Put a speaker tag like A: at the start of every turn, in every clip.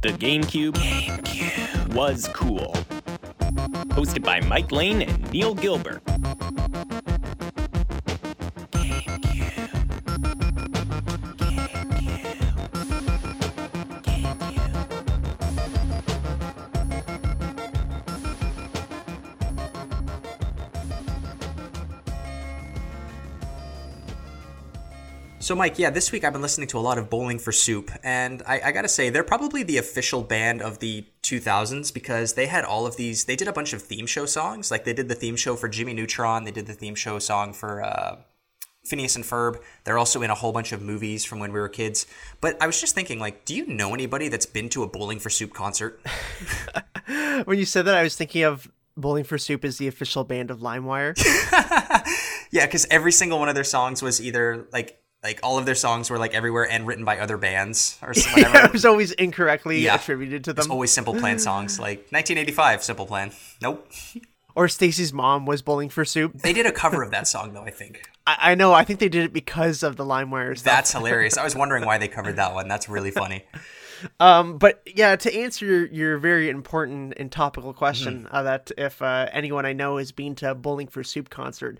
A: The GameCube, GameCube was cool. Hosted by Mike Lane and Neil Gilbert.
B: So, Mike, yeah, this week I've been listening to a lot of Bowling for Soup, and I, I gotta say, they're probably the official band of the 2000s because they had all of these. They did a bunch of theme show songs. Like, they did the theme show for Jimmy Neutron, they did the theme show song for uh, Phineas and Ferb. They're also in a whole bunch of movies from when we were kids. But I was just thinking, like, do you know anybody that's been to a Bowling for Soup concert?
C: when you said that, I was thinking of Bowling for Soup is the official band of LimeWire.
B: yeah, because every single one of their songs was either like like all of their songs were like everywhere and written by other bands or whatever.
C: yeah, it was always incorrectly
B: Yeah.
C: attributed to them.
B: It's always Simple Plan songs, like 1985 Simple Plan. Nope.
C: Or Stacy's mom was Bowling for Soup.
B: They did a cover of that song though, I think.
C: I, I know. I think they did it because of the LimeWire stuff.
B: That's hilarious. I was wondering why they covered that one. That's really funny.
C: Um, but yeah, to answer your, your very important and topical question
B: Mm-hmm.
C: uh, that if uh, anyone I know has been to a Bowling for Soup concert,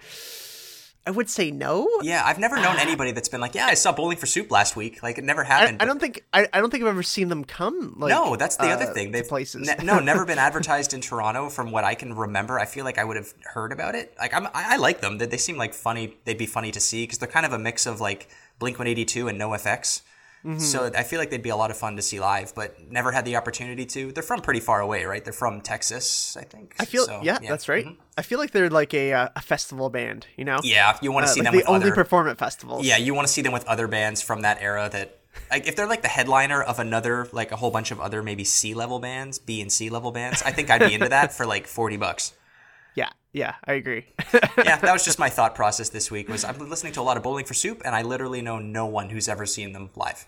C: I would say no.
B: Yeah, I've never known anybody that's been like, "Yeah, I saw Bowling for Soup last week." Like it never
C: I,
B: happened.
C: I don't think I, I don't think I've ever seen them come. Like,
B: no, that's the other
C: uh,
B: thing. They've
C: places.
B: ne- no, never been advertised in Toronto. From what I can remember, I feel like I would have heard about it. Like I'm, I, I like them. They, they seem like funny. They'd be funny to see because they're kind of a mix of like Blink One Eighty Two and NOFX.
C: Mm-hmm.
B: So I feel like they'd be a lot of fun to see live, but never had the opportunity to. They're from pretty far away, right? They're from Texas, I think.
C: I feel
B: So,
C: yeah, that's right.
B: mhm.
C: I feel like they're like a uh, a festival band. You know.
B: Yeah, you want to
C: Uh,
B: see
C: like
B: them
C: they
B: with
C: only
B: other.
C: perform at festivals.
B: Yeah, you want to see them with other bands from that era that like if they're like the headliner of another like a whole bunch of other maybe C level bands, B and C level bands. I think I'd be into that for like 40 bucks.
C: yeah, yeah. I agree.
B: Yeah, that was just my thought process this week was I've been listening to a lot of Bowling for Soup and I literally know no one who's ever seen them live.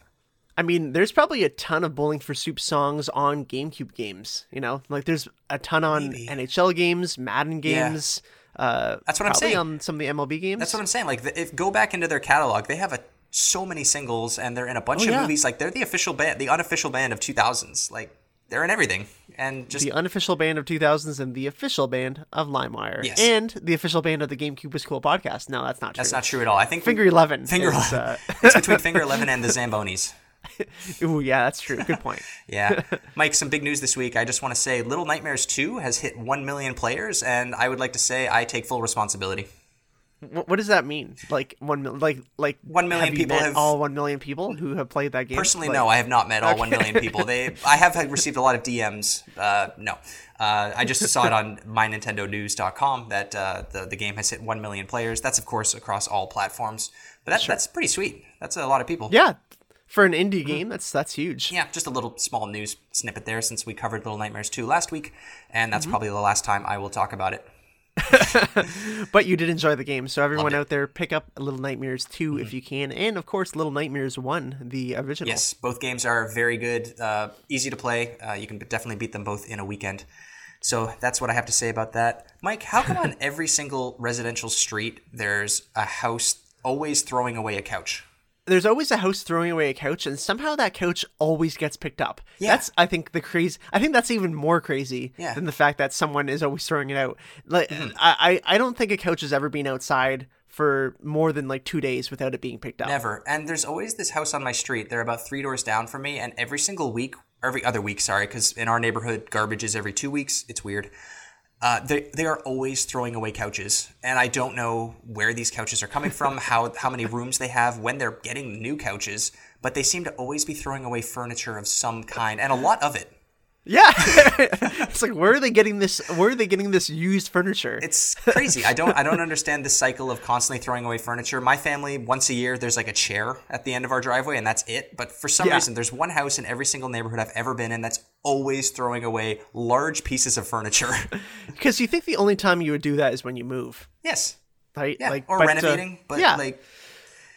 C: I mean, there's probably a ton of Bowling for Soup songs on GameCube games. You know, like there's a ton on
B: Maybe.
C: NHL games, Madden
B: Yeah.
C: games. Uh,
B: That's what I'm saying.
C: on some of the MLB games.
B: That's what I'm saying. Like if go back into their catalog, they have a so many singles and they're in a bunch
C: Oh,
B: of
C: yeah.
B: movies like they're the official band, the unofficial band of 2000s. Like they're in everything. And just
C: the unofficial band of 2000s and the official band of LimeWire.
B: Yes.
C: And the official band of the GameCube was Cool podcast. No, that's not true.
B: that's not true at all. I think
C: Finger 11.
B: Finger
C: is,
B: 11.
C: uh,
B: it's between Finger 11 and the Zambonis.
C: ooh, yeah, that's true. Good point.
B: Yeah. Mike, some big news this week. I just want to say Little Nightmares 2 has hit 1 million players, and I would like to say I take full responsibility.
C: what, what does that mean? Like one mil- like like
B: One million
C: have
B: people have-
C: all one million people who have played that game.
B: Personally,
C: Like,
B: no, I have not met all 1 million people. They, I have received a lot of DMs. Uh, no. Uh, I just saw it on mynintendonews.com that uh, the, the game has hit 1 million players. That's, of course, across all platforms. But that, that's pretty sweet. That's a lot of people.
C: Yeah, for an indie game, that's that's huge.
B: Yeah, just a little small news snippet there since we covered Little Nightmares 2 last week, and that's probably the last time I will talk about it.
C: But you did enjoy the game, so everyone.
B: Mm-hmm.
C: out there, pick up Little Nightmares 2 if you can, and of course Little Nightmares 1, the original.
B: Yes, both games are very good, uh, easy to play. Uh, you can definitely beat them both in a weekend. So that's what I have to say about that. Mike, how come on every single residential street there's a house always throwing away a couch?
C: There's always a house throwing away a couch, and somehow that couch always gets picked up.
B: Yeah.
C: That's, I think, the crazy. I think that's even more crazy
B: Yeah.
C: than the fact that someone is always throwing it out. Like,
B: Mm-hmm.
C: I, I I don't think a couch has ever been outside for more than like two days without it being picked up.
B: Never. And there's always this house on my street. They're about three doors down from me, and every single week, every other week, sorry, because in our neighborhood, garbage is every two weeks. It's weird. Uh, they, they are always throwing away couches, and I don't know where these couches are coming from, how how many rooms they have, when they're getting new couches, but they seem to always be throwing away furniture of some kind, and a lot of it.
C: Yeah, it's like where are they getting this? Where are they getting this used furniture?
B: It's crazy. I don't I don't understand this cycle of constantly throwing away furniture. My family once a year there's like a chair at the end of our driveway and that's it. But for some
C: Yeah.
B: reason there's one house in every single neighborhood I've ever been in that's always throwing away large pieces of furniture.
C: Because you think the only time you would do that is when you move,
B: yes.
C: right?
B: Yeah.
C: Like,
B: or
C: but, uh,
B: renovating, but
C: yeah.
B: like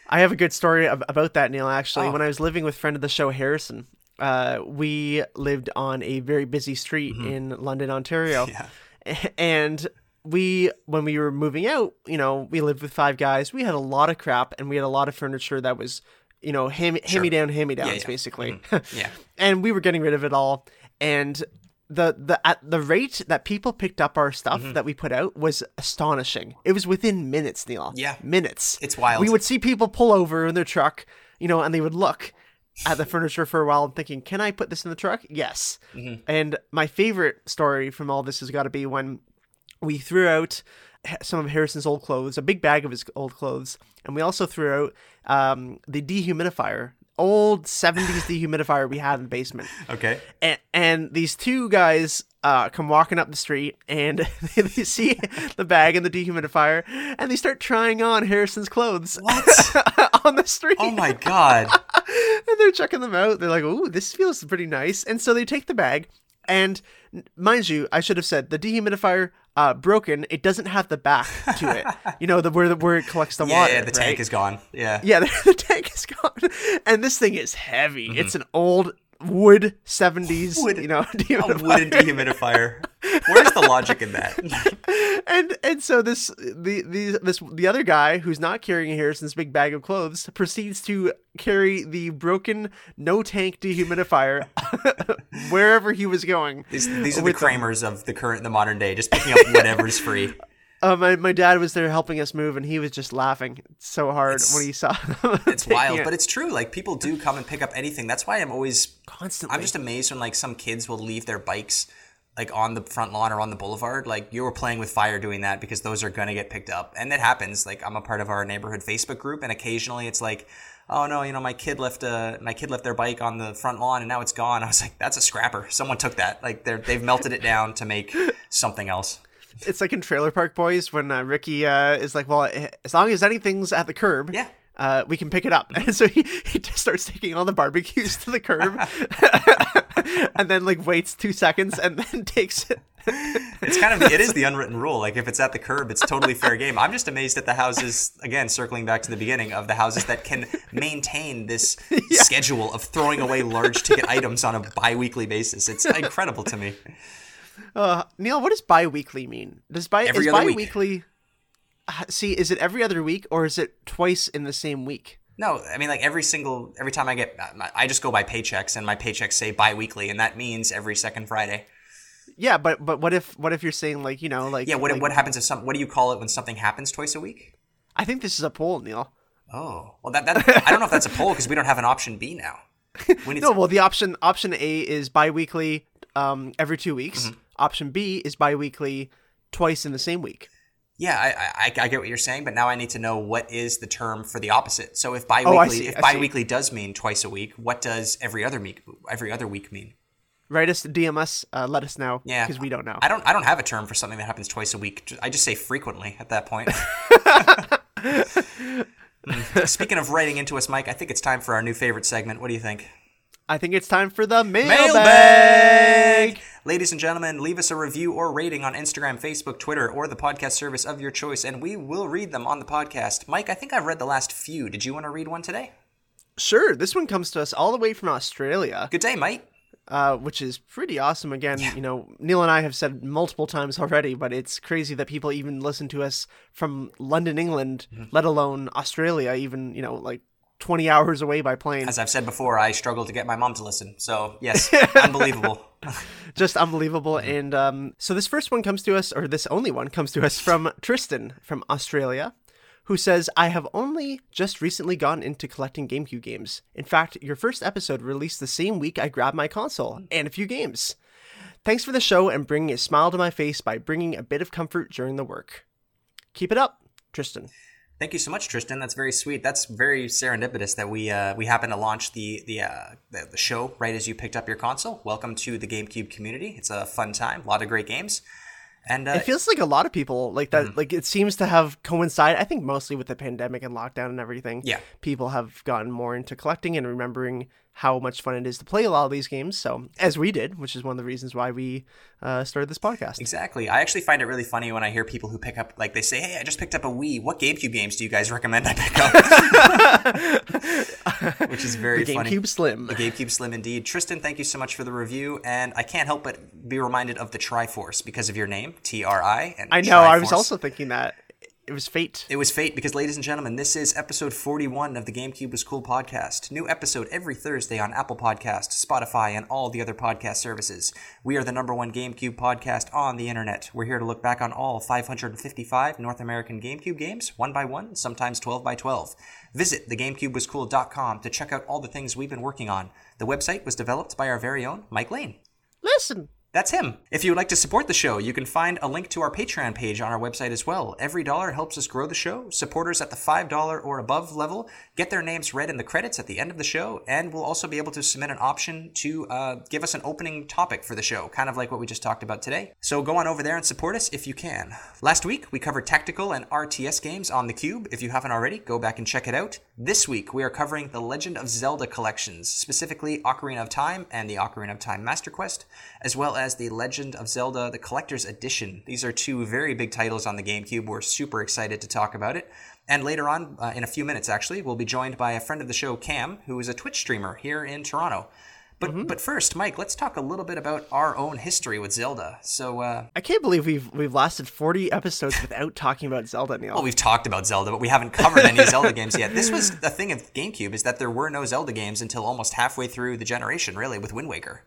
C: I have a good story about that, Neil. Actually,
B: Oh.
C: when I was living with friend of the show Harrison, uh, we lived on a very busy street in London, Ontario,
B: Mm-hmm. Yeah.
C: and we when we were moving out, you know, we lived with five guys. We had a lot of crap, and we had a lot of furniture that was you know, hand, hand me down, hand me downs,
B: Yeah, yeah.
C: basically.
B: Yeah.
C: and we were getting rid of it all. And the the at the rate that people picked up our stuff
B: Mm-hmm.
C: that we put out was astonishing. It was within minutes, Neil.
B: Yeah.
C: minutes.
B: It's wild.
C: We would see people pull over in their truck, you know, and they would look at the furniture for a while and thinking, "Can I put this in the truck?" Yes.
B: Mm-hmm.
C: And my favorite story from all this has got to be when we threw out some of Harrison's old clothes, a big bag of his old clothes, and we also threw out um, the dehumidifier, old 70s dehumidifier we had in the basement.
B: Okay.
C: And, and these two guys uh, come walking up the street and they, they see the bag and the dehumidifier and they start trying on Harrison's clothes
B: What?
C: on the street.
B: Oh my god.
C: and they're checking them out. They're like, "Ooh, this feels pretty nice." And so they take the bag, and mind you, I should have said the dehumidifier uh, broken. It doesn't have the back to it. you know, the where the where it collects the
B: Yeah,
C: water.
B: yeah, the tank is gone. Yeah.
C: Yeah, the, the tank is gone, and this thing is heavy.
B: Mm-hmm.
C: It's an old wood seventies,
B: Wood-
C: you know,
B: A
C: dehumidifier.
B: wooden dehumidifier. Where's the logic in that?
C: and and so this the the this the other guy who's not carrying a Harrison's big bag of clothes proceeds to carry the broken no tank dehumidifier wherever he was going.
B: These, these are the
C: With them.
B: Kramers of the current, the modern day, just picking up whatever's free.
C: Uh, my my dad was there helping us move, and he was just laughing so hard
B: It's-
C: when he saw.
B: It's wild, but it's true. Like people do come and pick up anything. That's why I'm always
C: constantly.
B: I'm just amazed when like some kids will leave their bikes like on the front lawn or on the boulevard. Like you were playing with fire doing that because those are gonna get picked up, and it happens. Like I'm a part of our neighborhood Facebook group, and occasionally it's like, oh no, you know my kid left uh my kid left their bike on the front lawn and now it's gone. I was like, that's a scrapper. Someone took that. Like they're they've melted it down to make something else.
C: It's like in Trailer Park Boys when uh, Ricky uh, is like, "Well, eh, as long as anything's at the curb,
B: Yeah.
C: uh, we can pick it up." And so he, he just starts taking all the barbecues to the curb, and then like waits two seconds and then takes it.
B: It's kind of it is the unwritten rule. Like if it's at the curb, it's totally fair game. I'm just amazed at the houses again, circling back to the beginning of the houses that can maintain this schedule of throwing away large ticket items on a bi-weekly basis. It's incredible to me.
C: Uh, Neil, what does bi-weekly mean? Does bi
B: Every
C: is
B: other
C: bi-weekly? Uh, See, is it every other week or is it twice in the same week?
B: No, I mean like every single every time I get I just go by paychecks and my paychecks say bi-weekly and that means every second Friday.
C: Yeah, but but what if what if you're saying like you know like
B: Yeah, what
C: like-
B: what happens if some what do you call it when something happens twice a week?
C: I think this is a poll, Neil.
B: Oh, well that, that I don't know if that's a poll because we don't have an option B now. We need
C: No,
B: to-
C: well the option option A is bi-weekly um every two weeks.
B: Mm-hmm.
C: Option B is bi-weekly twice in the same week.
B: Yeah, I, I I get what you're saying, but now I need to know what is the term for the opposite. So if
C: Oh,
B: biweekly,
C: see,
B: if biweekly does mean twice a week, what does every other week every other week mean?
C: Write us, DM us, uh, let us know.
B: Yeah,
C: because we don't know.
B: I don't I don't have a term for something that happens twice a week. I just say frequently at that point. Mm. Speaking of writing into us, Mike, I think it's time for our new favorite segment. What do you think?
C: I think it's time for the mailbag.
B: Mailbag! Ladies and gentlemen, leave us a review or rating on Instagram, Facebook, Twitter, or the podcast service of your choice, and we will read them on the podcast. Mike, I think I've read the last few. Did you want to read one today?
C: Sure, this one comes to us all the way from Australia,
B: Good day, Mike.
C: uh, which is pretty awesome. Again, you know, Neil and I have said multiple times already, but it's crazy that people even listen to us from London, England,
B: Mm-hmm.
C: let alone Australia, even, you know, like 20 hours away by plane.
B: As I've said before, I struggle to get my mom to listen. So, yes, unbelievable.
C: just unbelievable. And um, so this first one comes to us, or this only one comes to us from Tristan from Australia, who says, I have only just recently gotten into collecting GameCube games. In fact, your first episode released the same week I grabbed my console and a few games. Thanks for the show and bringing a smile to my face by bringing a bit of comfort during the work. Keep it up, Tristan.
B: Thank you so much, Tristan. That's very sweet. That's very serendipitous that we uh, we happen to launch the the, uh, the the show right as you picked up your console. Welcome to the GameCube community. It's a fun time. A lot of great games. And uh,
C: It feels like a lot of people like that. Like it seems to have coincided. I think mostly with the pandemic and lockdown and everything.
B: Yeah.
C: people have gotten more into collecting and remembering how much fun it is to play a lot of these games. So as we did, which is one of the reasons why we uh, started this podcast.
B: Exactly. I actually find it really funny when I hear people who pick up, like, they say, "Hey, I just picked up a Wii. What GameCube games do you guys recommend I pick up?" Which is very funny.
C: GameCube Slim.
B: The GameCube Slim, indeed. Tristan, thank you so much for the review, and I can't help but be reminded of the Triforce because of your name, T R I. And
C: I know. I was also thinking that. It was fate.
B: It was fate because, ladies and gentlemen, this is episode 41 of the GameCube was Cool podcast. New episode every Thursday on Apple Podcast, Spotify, and all the other podcast services. We are the number one GameCube podcast on the internet. We're here to look back on all 555 North American GameCube games, one by one, sometimes 12 by 12. Visit thegamecubewascool.com to check out all the things we've been working on. The website was developed by our very own Mike Lane.
C: Listen,
B: That's him. If you would like to support the show, you can find a link to our Patreon page on our website as well. Every dollar helps us grow the show. Supporters at the $5 or above level get their names read in the credits at the end of the show, and we'll also be able to submit an option to uh, give us an opening topic for the show, kind of like what we just talked about today. So go on over there and support us if you can. Last week, we covered tactical and RTS games on the Cube. If you haven't already, go back and check it out. This week, we are covering the Legend of Zelda collections, specifically Ocarina of Time and the Ocarina of Time Master Quest, as well as the Legend of Zelda the Collector's Edition. These are two very big titles on the GameCube. We're super excited to talk about it. And later on, uh, in a few minutes actually, we'll be joined by a friend of the show, Cam, who is a Twitch streamer here in Toronto. But but first, Mike, let's talk a little bit about our own history with Zelda. So, uh,
C: I can't believe we've we've lasted 40 episodes without talking about Zelda, Neil.
B: well, we've talked about Zelda, but we haven't covered any Zelda games yet. This was the thing of GameCube is that there were no Zelda games until almost halfway through the generation, really, with Wind Waker.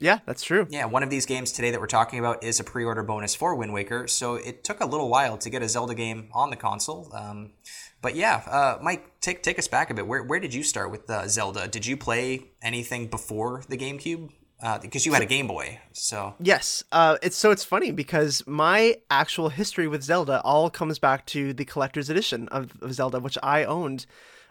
C: Yeah, that's true.
B: Yeah, one of these games today that we're talking about is a pre-order bonus for Wind Waker, so it took a little while to get a Zelda game on the console. Um, but yeah, uh, Mike, take take us back a bit. Where where did you start with uh, Zelda? Did you play anything before the GameCube? Uh, because you had a Game Boy, so
C: Yes, uh, it's so it's funny because my actual history with Zelda all comes back to the collector's edition of, of Zelda, which I owned.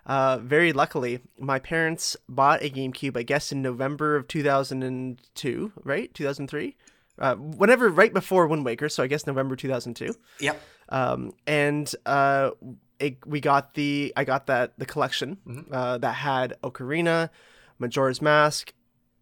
C: Uh, very luckily, my parents bought a GameCube, I guess, in November of 2002, right? 2003? Uh, whenever, right before Wind Waker, so I guess November 2002.
B: yep.
C: um, and uh, it, we got the I got that the collection uh, that had Ocarina, Majora's Mask,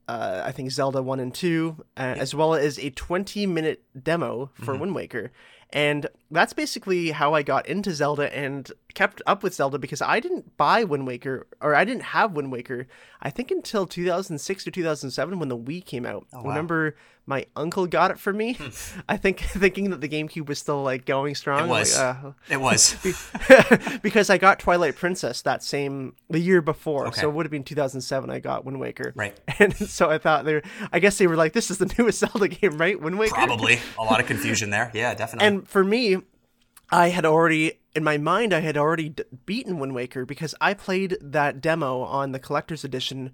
C: uh, I think Zelda one and two, uh, as well as a twenty minute demo for Wind Waker, and that's basically how I got into Zelda and kept up with Zelda because I didn't buy Wind Waker or I didn't have Wind Waker I think until 2006 or 2007 when the Wii came out.
B: wow.
C: Remember my uncle got it for me. I think thinking that the GameCube was still like going strong.
B: It was.
C: Like, uh,
B: It was.
C: because I got Twilight Princess that same the year before,
B: Okay.
C: so it would have been 2007. I got Wind Waker,
B: Right.
C: And so I thought they, were, I guess they were like, "This is the newest Zelda game, right?" Wind Waker,
B: Probably a lot of confusion there. Yeah, definitely.
C: And for me, I had already in my mind I had already d- beaten Wind Waker because I played that demo on the collector's edition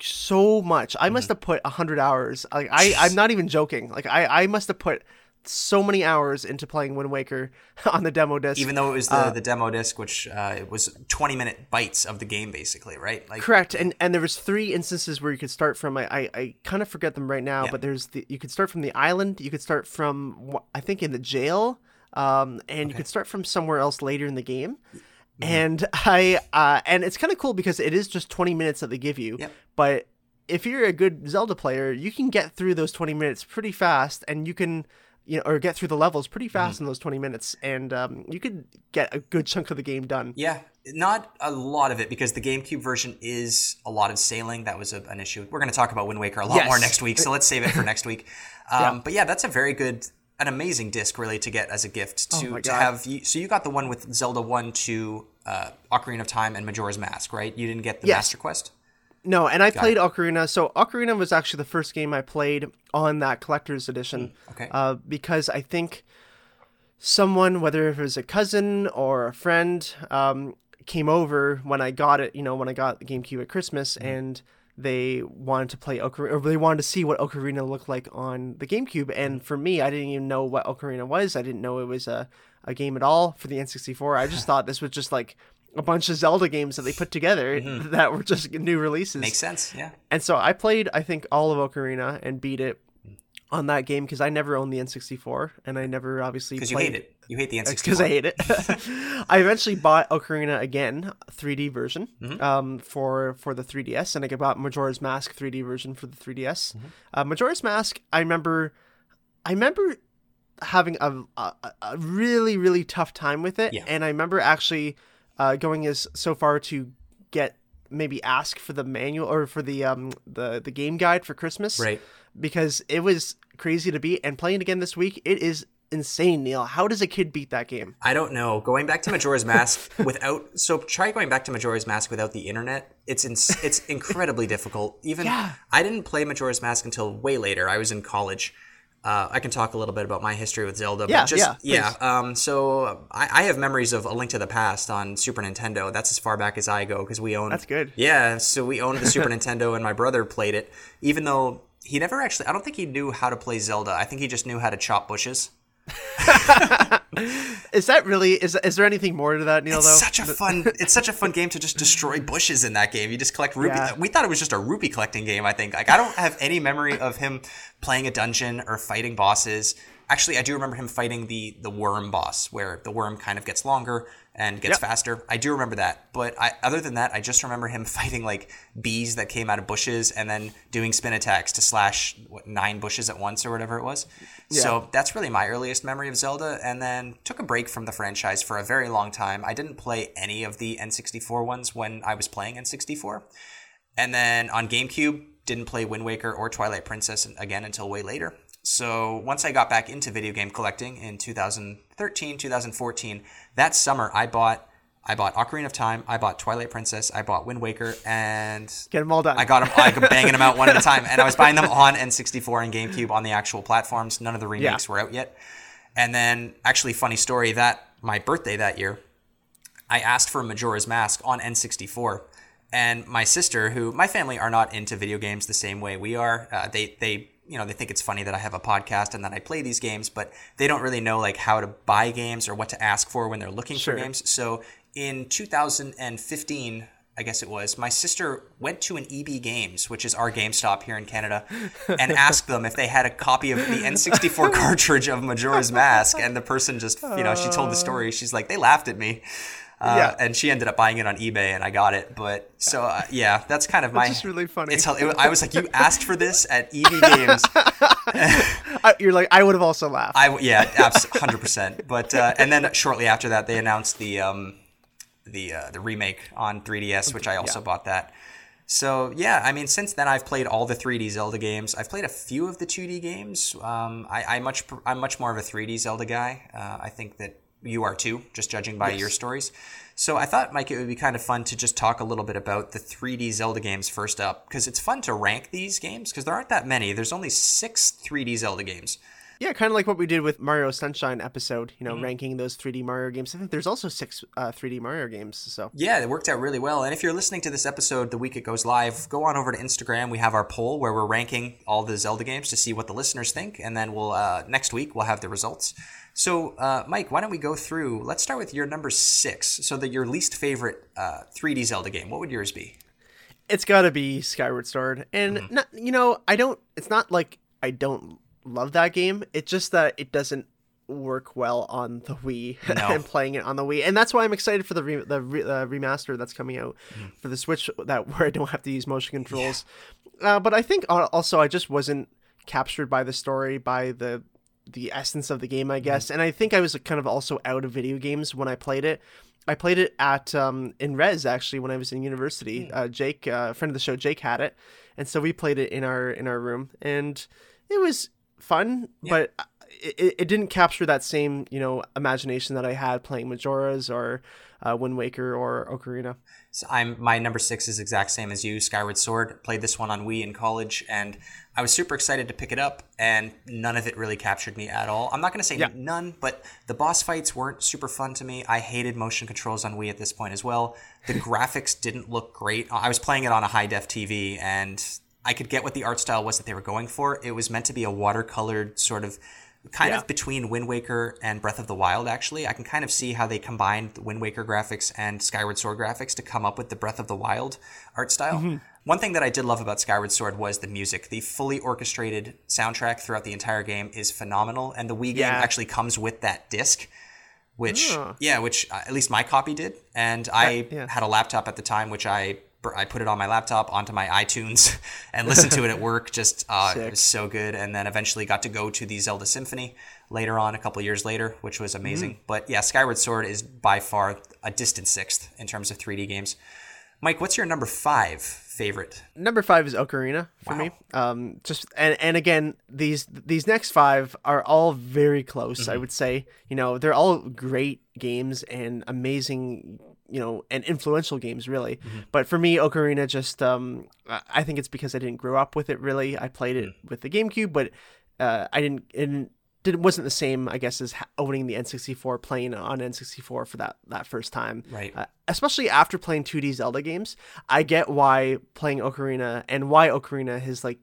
C: so much. I
B: Mm-hmm.
C: must have put hundred hours. Like I, I'm not even joking. Like I, I must have put so many hours into playing Wind Waker on the demo disc.
B: Even though it was the, the demo disc, which uh, it was 20 minute bites of the game, basically, right? Like,
C: Correct, and and there was three instances where you could start from. I I, I kind of forget them right now,
B: Yeah.
C: but there's the you could start from the island. You could start from I think in the jail, um, and you could start from somewhere else later in the game.
B: Mm-hmm.
C: And I uh, and it's kind of cool because it is just 20 minutes that they give you,
B: Yep.
C: but if you're a good Zelda player, you can get through those 20 minutes pretty fast, and you can. You know, or get through the levels pretty fast
B: Mm-hmm.
C: in those 20 minutes, and um, you could get a good chunk of the game done.
B: Yeah, not a lot of it because the GameCube version is a lot of sailing. That was a, an issue. We're going to talk about Wind Waker a lot
C: Yes.
B: more next week, so let's save it for next week. Um, But yeah, that's a very good, an amazing disc really to get as a gift to,
C: Oh
B: to have. You, so you got the one with Zelda One, Two, uh, Ocarina of Time, and Majora's Mask, right? You didn't get the
C: Yes.
B: Master Quest.
C: No, and I played Ocarina. So Ocarina was actually the first game I played on that collector's edition.
B: okay.
C: Uh, because I think someone, whether it was a cousin or a friend, um, came over when I got it. You know, when I got the GameCube at Christmas, and they wanted to play Ocarina, or they wanted to see what Ocarina looked like on the GameCube. And mm. for me, I didn't even know what Ocarina was. I didn't know it was a a game at all for the N64. I just thought this was just like a bunch of Zelda games that they put together mm-hmm. that were just new releases.
B: Makes sense. Yeah.
C: And so I played, I think, all of Ocarina and beat it mm. on that game because I never owned the N64 and I never obviously
B: Because you
C: played
B: hate it. You hate the N64.
C: because I hate it. I eventually bought Ocarina again, 3D version,
B: Mm-hmm.
C: um, for for the 3DS, and I bought Majora's Mask 3D version for the 3DS.
B: Mm-hmm.
C: Uh, Majora's Mask, I remember, I remember having a, a a really really tough time with it,
B: Yeah.
C: and I remember actually uh, going as so far to get maybe ask for the manual or for the um the the game guide for Christmas,
B: Right.
C: because it was crazy to beat and playing again this week it is insane, Neil. How does a kid beat that game?
B: I don't know. Going back to Majora's Mask without so try going back to Majora's Mask without the internet. It's in, it's incredibly difficult. Even
C: Yeah.
B: I didn't play Majora's Mask until way later. I was in college. Uh, I can talk a little bit about my history with Zelda.
C: Yeah,
B: but just,
C: yeah, please.
B: Um, so I, I have memories of A Link to the Past on Super Nintendo. That's as far back as I go because we owned.
C: That's good.
B: Yeah, so we owned the Super Nintendo, and my brother played it. Even though he never actually, I don't think he knew how to play Zelda. I think he just knew how to chop bushes.
C: Is that really is is there anything more to that, Neil?
B: It's
C: though
B: such a fun. It's such a fun game to just destroy bushes in that game. You just collect rupee.
C: Yeah.
B: We thought it was just a rupee collecting game. I think. Like I don't have any memory of him playing a dungeon or fighting bosses. Actually, I do remember him fighting the the worm boss, where the worm kind of gets longer and gets
C: Yep.
B: faster. I do remember that. But I, other than that, I just remember him fighting like bees that came out of bushes and then doing spin attacks to slash what, nine bushes at once or whatever it was. So that's really my earliest memory of Zelda. And then took a break from the franchise for a very long time. I didn't play any of the N64 ones when I was playing N64. And then on GameCube, didn't play Wind Waker or Twilight Princess again until way later. So once I got back into video game collecting in 2013, 2014, that summer I bought I bought Ocarina of Time, I bought Twilight Princess, I bought Wind Waker, and
C: Get them all done.
B: I got them, I got banging them out one at a time, and I was buying them on N64 and GameCube on the actual platforms. None of the remakes were out yet. And then, actually, funny story that my birthday that year, I asked for Majora's Mask on N64, and my sister, who my family are not into video games the same way we are, uh, they they you know they think it's funny that I have a podcast and that I play these games, but they don't really know like how to buy games or what to ask for when they're looking
C: Sure.
B: for games. So in 2015. I guess it was. My sister went to an EB Games, which is our GameStop here in Canada, and asked them if they had a copy of the N64 cartridge of Majora's Mask. And the person just, you know, she told the story. She's like, they laughed at me. Uh,
C: Yeah.
B: And she ended up buying it on eBay, and I got it. But so uh, yeah, that's kind of my.
C: just really funny.
B: It's. it- I was like, you asked for this at EB Games.
C: You're like I would have also laughed.
B: I yeah, hundred percent. But uh, and then shortly after that, they announced the um, the uh, the remake on 3DS, which I also bought that. So yeah, I mean, since then I've played all the 3D Zelda games. I've played a few of the 2D games. Um, I, I, much I'm much more of a 3D Zelda guy. Uh, I think that you are too, just judging by your stories. So I thought, Mike, it would be kind of fun to just talk a little bit about the 3D Zelda games first up, because it's fun to rank these games, because there aren't that many. There's only six 3D Zelda games.
C: Yeah, kind of like what we did with Mario Sunshine episode. You know,
B: Mm-hmm.
C: ranking those 3D Mario games. I think there's also six uh, 3D Mario games. So
B: Yeah, it worked out really well. And if you're listening to this episode the week it goes live, go on over to Instagram. We have our poll where we're ranking all the Zelda games to see what the listeners think, and then we'll uh, next week we'll have the results. So, uh, Mike, why don't we go through? Let's start with your number six. So, that your least favorite uh, 3D Zelda game. What would yours be?
C: it's got to be Skyward Sword, and
B: Mm-hmm.
C: not, you know, I don't. It's not like I don't love that game. It's just that it doesn't work well on the Wii
B: No.
C: and playing it on the Wii, and that's why I'm excited for the re- the re- uh, remaster that's coming out
B: Mm-hmm.
C: for the Switch that where I don't have to use motion controls. Uh, but I think also I just wasn't captured by the story, by the the essence of the game, I guess. And I think I was kind of also out of video games when I played it. I played it at um, in Res actually when I was in university. Uh, Jake, uh, a friend of the show, Jake had it, and so we played it in our in our room, and it was fun, but it, it didn't capture that same you know imagination that I had playing Majora's or uh, Wind Waker or Ocarina.
B: So I'm my number six is exact same as you. Skyward Sword. Played this one on Wii in college, and I was super excited to pick it up. And none of it really captured me at all. I'm not going to say
C: Yeah.
B: none, but the boss fights weren't super fun to me. I hated motion controls on Wii at this point as well. The graphics didn't look great. I was playing it on a high def TV, and I could get what the art style was that they were going for. It was meant to be a watercolored sort of kind
C: Yeah.
B: of between Wind Waker and Breath of the Wild, actually. I can kind of see how they combined the Wind Waker graphics and Skyward Sword graphics to come up with the Breath of the Wild art style.
C: Mm-hmm.
B: One thing that I did love about Skyward Sword was the music. The fully orchestrated soundtrack throughout the entire game is phenomenal, and the Wii game actually comes with that disc. Which yeah, which uh, at least my copy did, and I
C: yeah.
B: had a laptop at the time, which I I put it on my laptop onto my iTunes and listened to it at work. Just uh, it was so good, and then eventually got to go to the Zelda Symphony later on, a couple years later, which was amazing.
C: Mm-hmm.
B: But yeah, Skyward Sword is by far a distant sixth in terms of 3D games. Mike, what's your number five favorite?
C: Number five is Ocarina for me. Um, just and and again, these these next five are all very close. I would say, you know, they're all great games and amazing, you know, and influential games, really. But for me, Ocarina just, um, I I think it's because I didn't grow up with it. Really, I played it with the GameCube, but uh, I didn't. It didn't did wasn't the same, I guess, as owning the N64, playing on N64 for that that first time.
B: Right.
C: Uh, especially after playing 2D Zelda games, I get why playing Ocarina and why Ocarina has like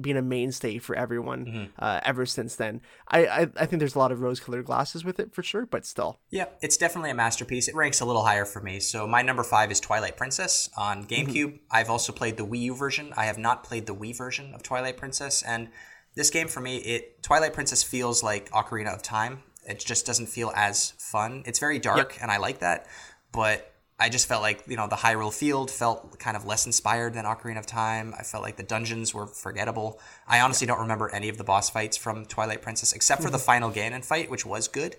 C: been a mainstay for everyone uh, ever since then. I, I I think there's a lot of rose-colored glasses with it for sure, but still.
B: Yeah, it's definitely a masterpiece. It ranks a little higher for me. So my number five is Twilight Princess on GameCube. I've also played the Wii U version. I have not played the Wii version of Twilight Princess, and this game for me, it Twilight Princess feels like Ocarina of Time. It just doesn't feel as fun. It's very dark, and I like that, but I just felt like you know the Hyrule Field felt kind of less inspired than Ocarina of Time. I felt like the dungeons were forgettable. I honestly don't remember any of the boss fights from Twilight Princess except for the final Ganon fight, which was good.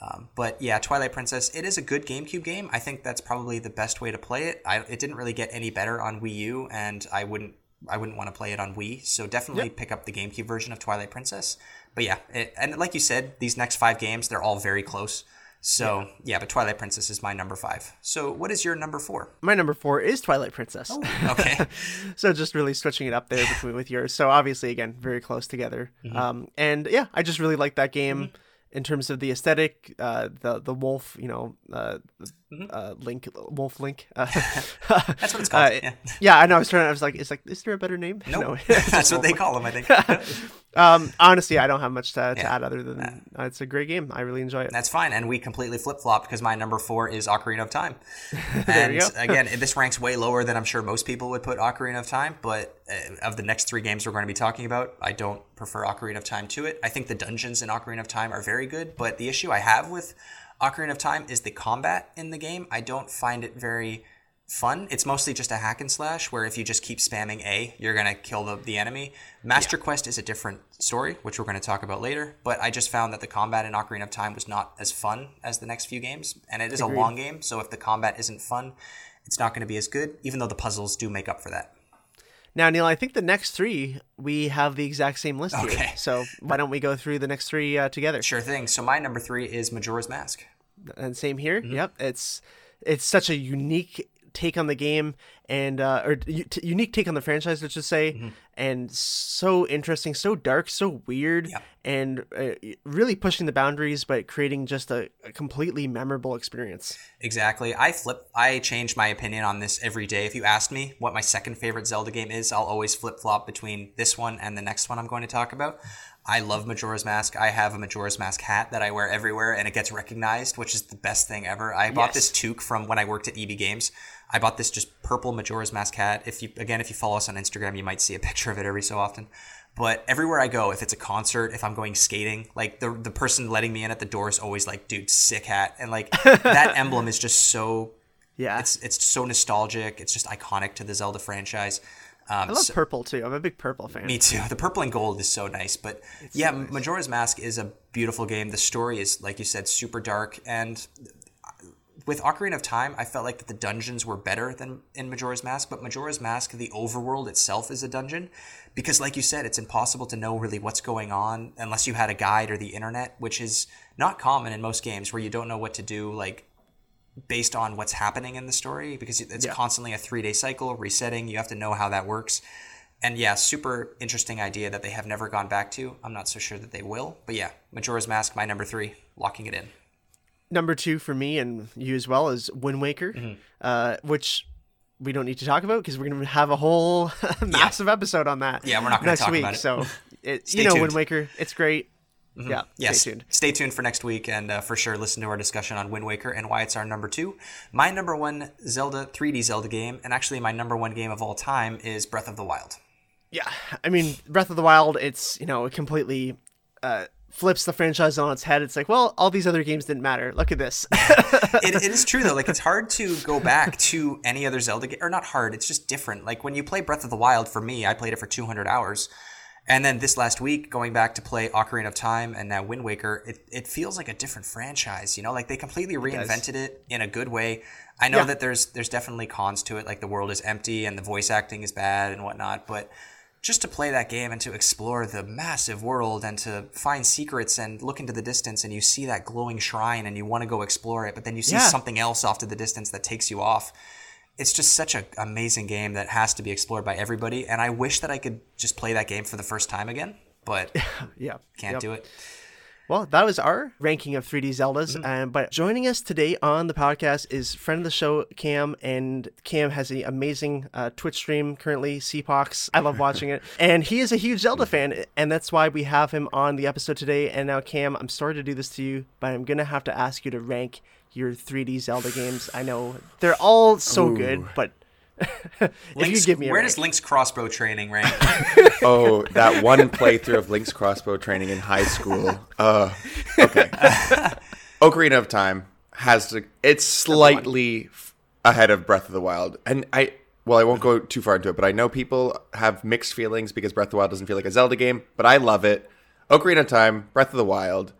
B: Um, but yeah, Twilight Princess, it is a good GameCube game. I think that's probably the best way to play it. I, it didn't really get any better on Wii U, and I wouldn't I wouldn't want to play it on Wii. So definitely pick up the GameCube version of Twilight Princess. But yeah, it, and like you said, these next five games they're all very close. So yeah. but Twilight Princess is my number five. So what is your number four?
C: My number four is Twilight Princess.
B: Okay,
C: so just really switching it up there between with yours. So obviously, again, very close together. Um, and yeah, I just really like that game in terms of the aesthetic, uh, the the wolf, you know, uh, uh, Link, Wolf Link. Uh,
B: that's what it's called.
C: uh,
B: yeah.
C: yeah, I know. I was trying. I was like, is like, is there a better name?
B: Nope.
C: No.
B: that's what they call them. I think.
C: um, honestly, I don't have much to, to
B: Yeah.
C: add other than uh, it's a great game. I really enjoy it.
B: That's fine, and we completely flip flopped because my number four is Ocarina of Time. and again, this ranks way lower than I'm sure most people would put Ocarina of Time. But uh, of the next three games we're going to be talking about, I don't prefer Ocarina of Time to it. I think the dungeons in Ocarina of Time are very good, but the issue I have with Ocarina of Time is the combat in the game. I don't find it very fun. It's mostly just a hack and slash where if you just keep spamming A, you're going to kill the, the enemy. Master Quest is a different story, which we're going to talk about later, but I just found that the combat in Ocarina of Time was not as fun as the next few games, and it is a long game, so if the combat isn't fun, it's not going to be as good, even though the puzzles do make up for that.
C: Now, Neil, I think the next three we have the exact same list
B: Okay.
C: here. So why don't we go through the next three uh, together?
B: Sure thing. So my number three is Majora's Mask.
C: and same here.
B: Mm-hmm.
C: Yep, it's it's such a unique take on the game and uh, or t- unique take on the franchise, let's just say,
B: Mm-hmm.
C: and so interesting, so dark, so weird,
B: Yep.
C: and uh, really pushing the boundaries, but creating just a, a completely memorable experience.
B: Exactly. I flip. I change my opinion on this every day. If you asked me what my second favorite Zelda game is, I'll always flip flop between this one and the next one I'm going to talk about. I love Majora's Mask. I have a Majora's Mask hat that I wear everywhere, and it gets recognized, which is the best thing ever. I bought this toque from when I worked at EB Games. I bought this just purple Majora's Mask hat. If you again, if you follow us on Instagram, you might see a picture of it every so often. But everywhere I go, if it's a concert, if I'm going skating, like the the person letting me in at the door is always like, "Dude, sick hat," and like that emblem is just so
C: Yeah,
B: it's it's so nostalgic. It's just iconic to the Zelda franchise. Um,
C: I love
B: so-
C: purple too. I'm a big purple fan.
B: me too. The purple and gold is so nice, but yeah, Majora's Mask is a beautiful game. The story is, like you said, super dark, and with Ocarina of Time, I felt like that the dungeons were better than in Majora's Mask. But Majora's Mask, the overworld itself is a dungeon, because like you said, it's impossible to know really what's going on unless you had a guide or the internet, which is not common in most games where you don't know what to do. Like based on what's happening in the story because it's
C: Yeah.
B: constantly a three day cycle resetting. You have to know how that works. And yeah, super interesting idea that they have never gone back to. I'm not so sure that they will, but yeah, Majora's Mask, my number three, locking it in.
C: Number two for me and you as well is Wind Waker,
B: Mm-hmm.
C: uh, which we don't need to talk about because we're going to have a whole massive episode on that.
B: Yeah, we're not gonna
C: next
B: talk
C: week.
B: about it.
C: So it, you know,
B: tuned. Mm-hmm.
C: Wind Waker, it's great. Yeah,
B: Yes,
C: stay tuned.
B: stay tuned for next week and uh, for sure listen to our discussion on Wind Waker and why it's our number two. My number one Zelda, 3D Zelda game, and actually my number one game of all time is Breath of the Wild.
C: Yeah, I mean, Breath of the Wild, it's you know, completely uh, flips the franchise on its head. It's like, well, all these other games didn't matter. Look at this.
B: it, it is true though. Like it's hard to go back to any other Zelda game, or not hard. It's just different. Like when you play Breath of the Wild, for me, I played it for 200 hours, And then this last week, going back to play Ocarina of Time and now Wind Waker, it, it feels like a different franchise. You know, like they completely reinvented it, in a good way. I know
C: Yeah.
B: that there's there's definitely cons to it, like the world is empty and the voice acting is bad and whatnot. But just to play that game and to explore the massive world and to find secrets and look into the distance and you see that glowing shrine and you want to go explore it, but then you see
C: Yeah.
B: something else off to the distance that takes you off it's just such an amazing game that has to be explored by everybody. And I wish that I could just play that game for the first time again, but
C: Yeah.
B: can't
C: Yep.
B: do it.
C: Well, that was our ranking of 3D Zeldas.
B: Mm-hmm.
C: Um, but joining us today on the podcast is friend of the show, Cam. And Cam has an amazing uh, Twitch stream currently, CPawx. I love watching it. And he is a huge Zelda fan. And that's why we have him on the episode today. And now, Cam, I'm sorry to do this to you, but I'm going to have to ask you to rank your 3D Zelda games. I know they're all so good, but
B: Link's,
C: you give me
B: where
C: rank.
B: does Link's crossbow training rank?
D: Oh, that one playthrough of Link's crossbow training in high school. Uh, okay. Ocarina of Time has to. It's slightly ahead of Breath of the Wild, and I. Well, I won't go too far into it, but I know people have mixed feelings because Breath of the Wild doesn't feel like a Zelda game, but I love it. Ocarina of Time, Breath of the Wild.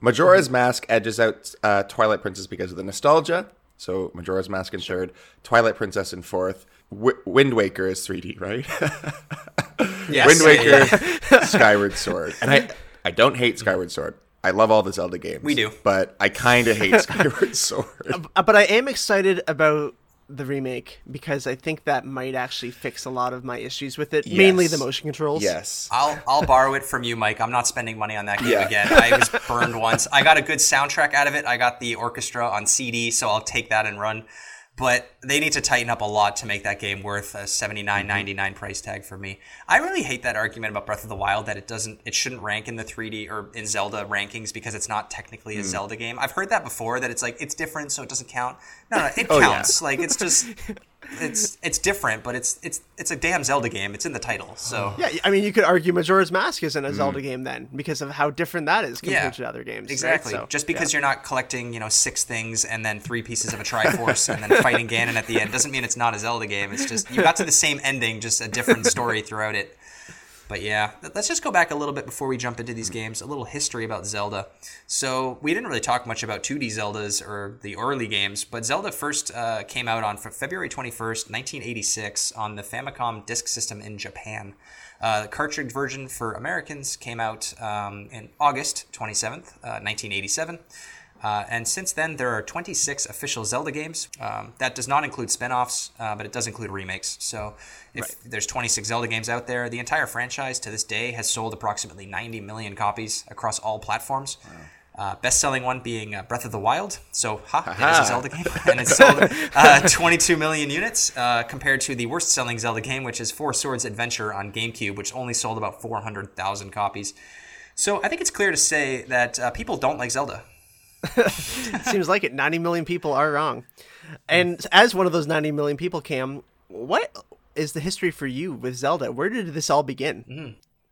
D: Majora's Mask edges out uh, Twilight Princess because of the nostalgia. So Majora's Mask in third, Twilight Princess in fourth. W- Wind Waker is 3D, right?
B: yes.
D: Wind Waker,
B: yeah.
D: Skyward Sword, and I I don't hate Skyward Sword. I love all the Zelda games.
B: We do.
D: but I kind of hate Skyward Sword.
C: Uh, but I am excited about the remake because I think that might actually fix a lot of my issues with it, mainly the motion controls.
D: yes,
B: I'll I'll borrow it from you, Mike. I'm not spending money on that game
D: Yeah.
B: again. I was burned once. I got a good soundtrack out of it. I got the orchestra on CD, so I'll take that and run. But they need to tighten up a lot to make that game worth a seventy nine ninety nine mm-hmm. price tag for me. I really hate that argument about Breath of the Wild that it doesn't it shouldn't rank in the 3D or in Zelda rankings because it's not technically a mm. Zelda game. I've heard that before that it's like it's different so it doesn't count. No, no, it
D: Oh, yeah.
B: counts. Like it's just it's it's different, but it's it's it's a damn Zelda game. It's in the title. So
C: Yeah, I mean, you could argue Majora's Mask isn't a Zelda mm. game then because of how different that is compared
B: Yeah,
C: to other games. right?
B: Exactly.
C: So,
B: Just because you're not collecting, you know, six things and then three pieces of a Triforce and then fighting Ganon at the end doesn't mean it's not a Zelda game. It's just you got to the same ending, just a different story throughout it. But yeah, let's just go back a little bit before we jump into these games. A little history about Zelda. So we didn't really talk much about 2D Zeldas or the early games, but Zelda first uh, came out on February 21st, 1986, on the Famicom Disk System in Japan. Uh, the cartridge version for Americans came out um, in August 27th, uh, 1987. Uh, and since then, there are 26 official Zelda games. Um, that does not include spin offs, uh, but it does include remakes. So if there's 26 Zelda games out there, the entire franchise to this day has sold approximately 90 million copies across all platforms. Uh, best selling one being uh, Breath of the Wild. So, ha, it is a Zelda game. And it sold uh, 22 million units uh, compared to the worst selling Zelda game, which is Four Swords Adventure on GameCube, which only sold about 400,000 copies. So I think it's clear to say that uh, people don't like Zelda.
C: Seems like it. 90 million people are wrong. Hmm. And as one of those 90 million people, Cam, what is the history for you with Zelda? Where did this all begin? Hmm.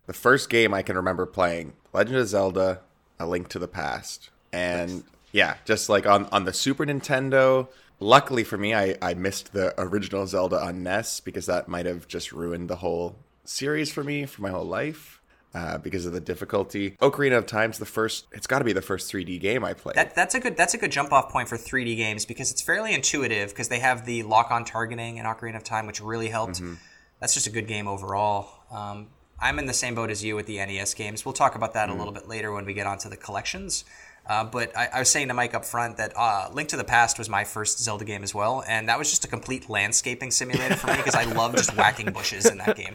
D: the first game I can remember playing, Legend of Zelda: A Link to the Past, and yeah, just like on on the Super Nintendo. Luckily for me, I I missed the original Zelda on NES because that might have just ruined the whole series for me for my whole life. Uh, because of the difficulty, Ocarina of Time's the first. It's got to be the first 3D game I played.
B: That, that's a good that's a good jump off point for 3D games because it's fairly intuitive because they have the lock on targeting in Ocarina of Time, which really helped. That's just a good game overall. Um, I'm in the same boat as you with the NES games. We'll talk about that a little bit later when we get onto the collections. Uh, but I, I was saying to Mike up front that uh, Link to the Past was my first Zelda game as well, and that was just a complete landscaping simulator for me because I love just whacking bushes in that game.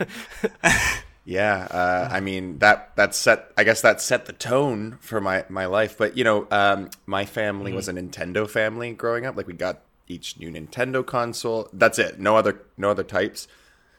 D: Yeah, uh, I mean that that set. I guess that set the tone for my my life. But you know, um, my family was a Nintendo family growing up. Like we got each new Nintendo console. That's it. No other no other types.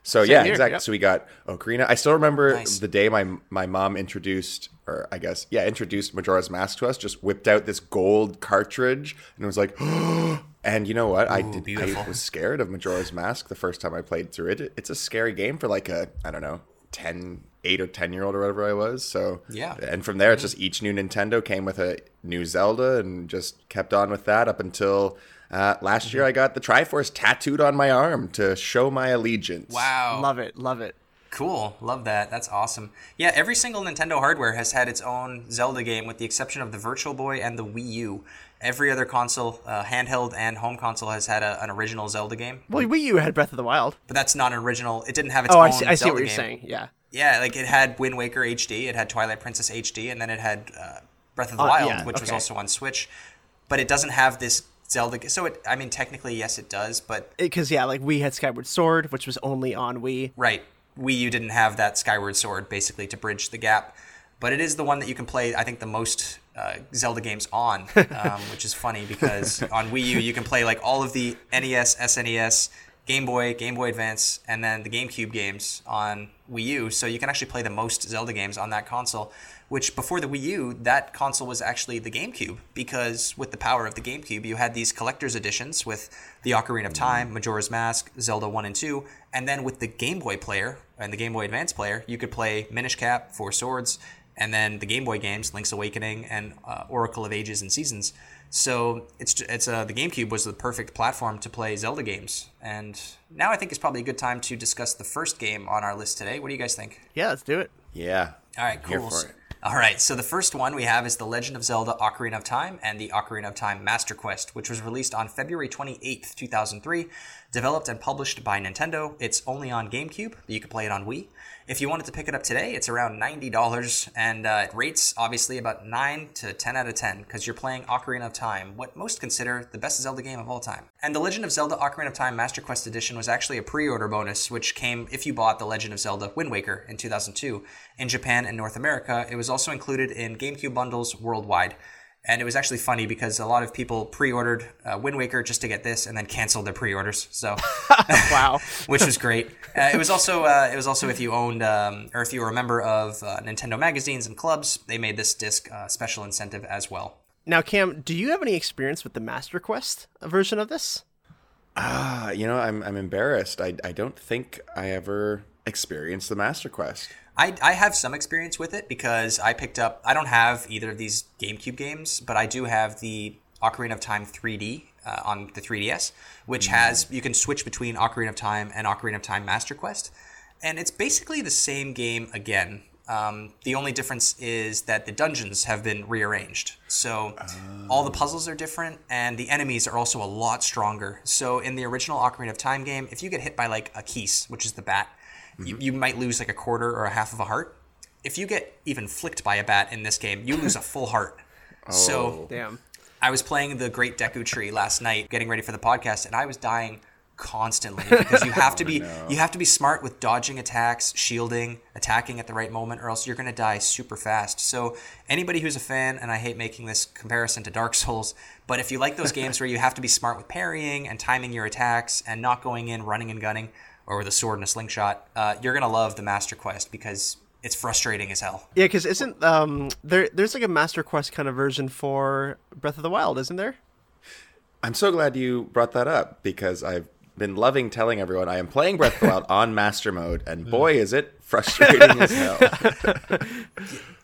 D: So yeah,
C: here,
D: exactly.
C: yep.
D: So we got Ocarina. I still remember
B: Nice.
D: the day my my mom introduced, or I guess yeah, introduced Majora's Mask to us. Just whipped out this gold cartridge and it was like. And you know what? I did.
B: beautiful.
D: I was scared of Majora's Mask the first time I played through it. It's a scary game for like a I don't know 10, 8 or ten year old or whatever I was. So
B: Yeah.
D: And from there, it's just each new Nintendo came with a new Zelda, and just kept on with that up until uh, last
B: Mm-hmm.
D: year. I got the Triforce tattooed on my arm to show my allegiance.
B: Wow.
C: Love it. Love it.
B: Cool, love that. That's awesome. Yeah, every single Nintendo hardware has had its own Zelda game, with the exception of the Virtual Boy and the Wii U. Every other console, uh, handheld and home console, has had a, an original Zelda game,
C: Well, Wii U had Breath of the Wild.
B: but that's not an original. It didn't have its
C: Oh,
B: own
C: I see, I see
B: Zelda
C: what you're
B: game.
C: saying. Yeah.
B: Yeah, like it had Wind Waker HD, it had Twilight Princess HD, and then it had uh, Breath of the
C: Uh,
B: Wild,
C: yeah,
B: which was also on Switch. But it doesn't have this Zelda. So it, I mean, technically, yes, it does. But
C: Because, yeah, like we had Skyward Sword, which was only on Wii.
B: right, Wii U didn't have that Skyward Sword basically to bridge the gap. But it is the one that you can play. I think the most uh, Zelda games on, um, which is funny because on Wii U you can play like all of the NES, SNES, Game Boy, Game Boy Advance, and then the GameCube games on Wii U. So you can actually play the most Zelda games on that console. Which before the Wii U, that console was actually the GameCube because with the power of the GameCube, you had these collector's editions with the Ocarina of Time, Majora's Mask, Zelda 1 and 2, and then with the Game Boy player and the Game Boy Advance player, you could play Minish Cap, Four Swords, and then the Game Boy games, Link's Awakening and uh, Oracle of Ages and Seasons. So it's it's uh, the GameCube was the perfect platform to play Zelda games, and now I think it's probably a good time to discuss the first game on our list today. What do you guys think?
C: Yeah, let's do it.
D: Yeah.
B: All right,
D: Here
B: cool. All right, so the first one we have is The Legend of Zelda Ocarina of Time and the Ocarina of Time Master Quest, which was released on February 28th, 2003. Developed and published by Nintendo. It's only on GameCube, but you can play it on Wii. If you wanted to pick it up today, it's around $90, and uh, it rates obviously about 9 to 10 out of 10, because you're playing Ocarina of Time, what most consider the best Zelda game of all time. And The Legend of Zelda Ocarina of Time Master Quest Edition was actually a pre order bonus, which came if you bought The Legend of Zelda Wind Waker in 2002. In Japan and North America, it was also included in GameCube bundles worldwide. And it was actually funny because a lot of people pre-ordered uh, Wind Waker just to get this, and then canceled their pre-orders. So,
C: Wow.
B: which was great. Uh, it was also uh, it was also if you owned um, or if you were a member of uh, Nintendo magazines and clubs, they made this disc uh, special incentive as well.
C: now, Cam, do you have any experience with the Master Quest version of this?
D: Ah, you know, I'm I'm embarrassed. I I don't think I ever experienced the Master Quest.
B: I, I have some experience with it because I picked up. I don't have either of these GameCube games, but I do have the Ocarina of Time 3D uh, on the 3DS, which has you can switch between Ocarina of Time and Ocarina of Time Master Quest, and it's basically the same game again. Um, the only difference is that the dungeons have been rearranged, so all the puzzles are different, and the enemies are also a lot stronger. So in the original Ocarina of Time game, if you get hit by like a Keese, which is the bat, you, mm-hmm. you might lose like a quarter or a half of a heart. If you get even flicked by a bat in this game, you lose a full heart. So oh.
C: Damn.
B: I was playing the Great Deku Tree last night, getting ready for the podcast, and I was dying constantly because you have to oh, be you have to be smart with dodging attacks, shielding, attacking at the right moment, or else you're gonna die super fast. So anybody who's a fan, and I hate making this comparison to Dark Souls, but if you like those games where you have to be smart with parrying and timing your attacks and not going in running and gunning or with a sword and a slingshot, uh, you're gonna love the Master Quest because it's frustrating as hell.
C: Yeah, because isn't um there? There's like a Master Quest kind of version for Breath of the Wild, isn't there?
D: I'm so glad you brought that up because I've been loving telling everyone I am playing Breath of the Wild on Master Mode, and mm. boy, is it frustrating as hell.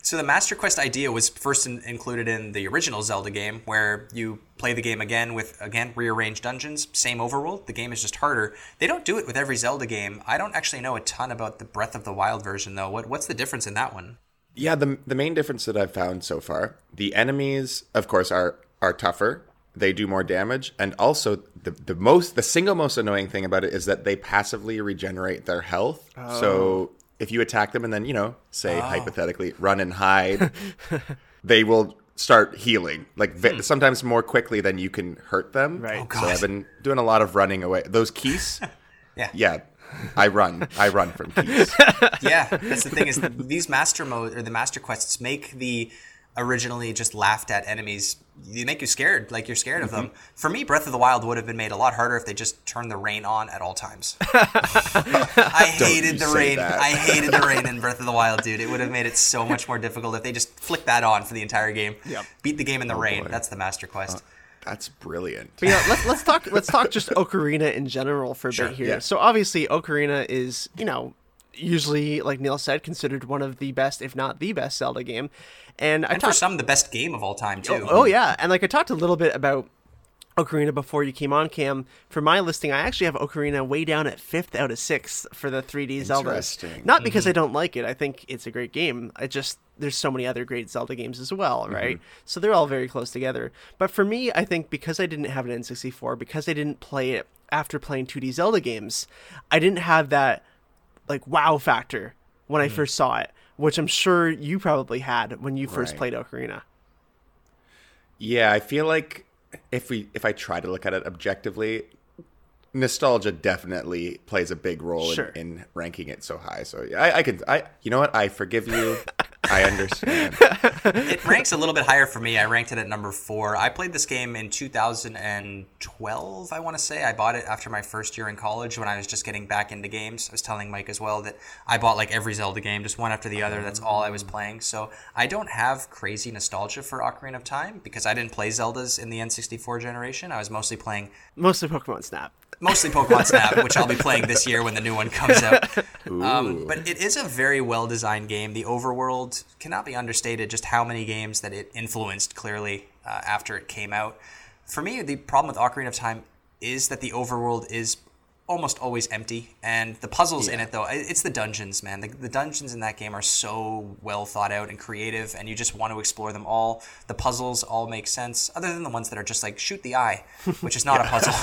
B: So the Master Quest idea was first in, included in the original Zelda game, where you play the game again with again rearranged dungeons, same overworld. The game is just harder. They don't do it with every Zelda game. I don't actually know a ton about the Breath of the Wild version though. What what's the difference in that one?
D: Yeah, the the main difference that I've found so far, the enemies, of course, are are tougher. They do more damage, and also the the most the single most annoying thing about it is that they passively regenerate their health. So oh. if you attack them and then you know, say oh. hypothetically, run and hide, they will start healing like ve- hmm. sometimes more quickly than you can hurt them.
C: Right. Oh,
D: So I've been doing a lot of running away. Those Keese,
B: Yeah.
D: yeah, I run. I run from Keese.
B: Yeah, that's the thing is these master mode or the master quests make the originally just laughed at enemies they make you scared like you're scared of them mm-hmm. for me breath of the wild would have been made a lot harder if they just turned the rain on at all times i hated the rain i hated the rain in breath of the wild dude it would have made it so much more difficult if they just flicked that on for the entire game
C: Yep.
B: beat the game in the oh, rain
D: boy.
B: that's the master uh, quest
D: That's brilliant.
C: But yeah, let's let's talk let's talk just Ocarina in general for a
B: Sure,
C: bit here.
D: yeah.
C: So obviously Ocarina is, you know, usually like Neil said considered one of the best if not the best Zelda game. And I
B: and for
C: talked
B: some the best game of all time too
C: oh, oh yeah, and like I talked a little bit about Ocarina before you came on, Cam. For my listing, I actually have Ocarina way down at fifth out of six for the 3D Zelda.
D: Interesting.
C: Not because I mm-hmm. don't like it. I think it's a great game. I just there's so many other great Zelda games as well, mm-hmm. right? So they're all very close together. But for me, I think because I didn't have an N64, because I didn't play it after playing 2D Zelda games, I didn't have that like wow factor when I mm-hmm. first saw it, which I'm sure you probably had when you first
D: Right.
C: played Ocarina.
D: Yeah, I feel like if we if I try to look at it objectively, nostalgia definitely plays a big role
C: Sure.
D: in, in ranking it so high. So yeah, I, I can I you know what I forgive you. I understand.
B: It ranks a little bit higher for me. I ranked it at number four. I played this game in 2012, I want to say. I bought it after my first year in college when I was just getting back into games. I was telling Mike as well that I bought like every Zelda game, just one after the other. That's all I was mm. playing. So I don't have crazy nostalgia for Ocarina of Time because I didn't play Zeldas in the N64 generation. I was mostly playing
C: Mostly Pokemon Snap.
B: Mostly Pokemon Snap, which I'll be playing this year when the new one comes out. Um, but it is a very well designed game. The overworld cannot be understated just how many games that it influenced clearly uh, after it came out. For me, the problem with Ocarina of Time is that the overworld is almost always empty and the puzzles in it though it's the dungeons man the, the dungeons in that game are so well thought out and creative and you just want to explore them all the puzzles all make sense other than the ones that are just like shoot the eye which is not a puzzle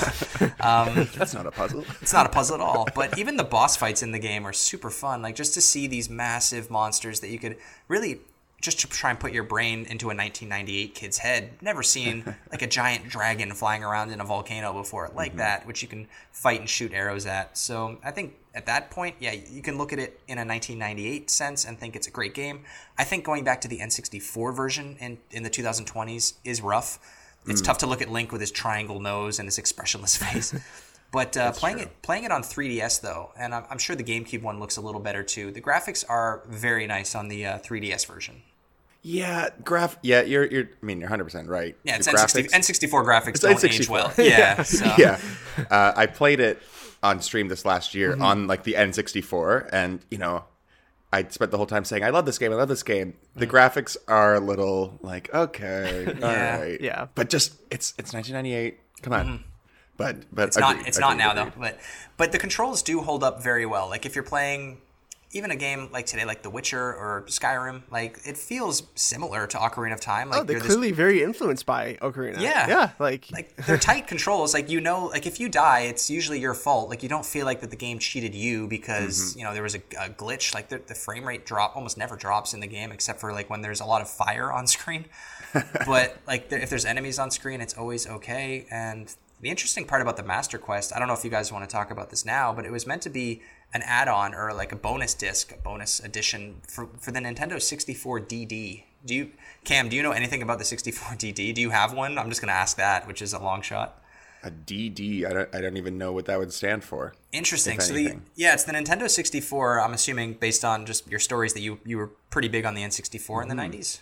B: um,
D: That's not a puzzle.
B: it's not a puzzle at all. But even the boss fights in the game are super fun. Like just to see these massive monsters that you could really just to try and put your brain into a 1998 kid's head. Never seen like a giant dragon flying around in a volcano before like mm-hmm. that, which you can fight and shoot arrows at. So I think at that point, yeah, you can look at it in a 1998 sense and think it's a great game. I think going back to the N64 version in in the 2020s is rough. It's mm. tough to look at Link with his triangle nose and his expressionless face. But uh, playing it playing it on 3DS though, and I'm, I'm sure the GameCube one looks a little better too. The graphics are very nice on the uh, 3DS version.
D: Yeah, graph. Yeah, you're you're. I mean, you're 100 percent right.
B: Yeah, it's
D: The
B: N60, N64 graphics
D: It's
B: don't age
D: N64.
B: well. Yeah, so.
D: yeah. Uh, I played it on stream this last year
B: Mm-hmm.
D: on like the N64, and you know, I spent the whole time saying, "I love this game. I love this game." The graphics are a little like, okay, all
B: Yeah.
D: right,
C: Yeah.
D: but just it's it's 1998. Come on, but but
B: Mm-hmm. It's not. It's not now though. But but the controls do hold up very well. Like if you're playing even a game like today, like The Witcher or Skyrim, like it feels similar to Ocarina of Time. Like
C: Oh, they're
B: you're this-
C: clearly very influenced by Ocarina.
B: Yeah.
C: Yeah, like,
B: like they're tight controls like you know like if you die it's usually your fault like you don't feel like that the game cheated you because you know there was a, a glitch like the, the frame rate drop almost never drops in the game except for like when there's a lot of fire on screen but like there, if there's enemies on screen it's always okay and the interesting part about the master quest i don't know if you guys want to talk about this now but it was meant to be an add-on or like a bonus disc a bonus edition for, for the nintendo 64 dd do you cam do you know anything about the 64 dd do you have one i'm just going to ask that which is a long shot
D: a DD. I don't I don't even know what that would stand for.
B: Interesting. So the yeah, it's the Nintendo 64. I'm assuming based on just your stories that you you were pretty big on the N64 in the
D: Mm-hmm.
B: 90s.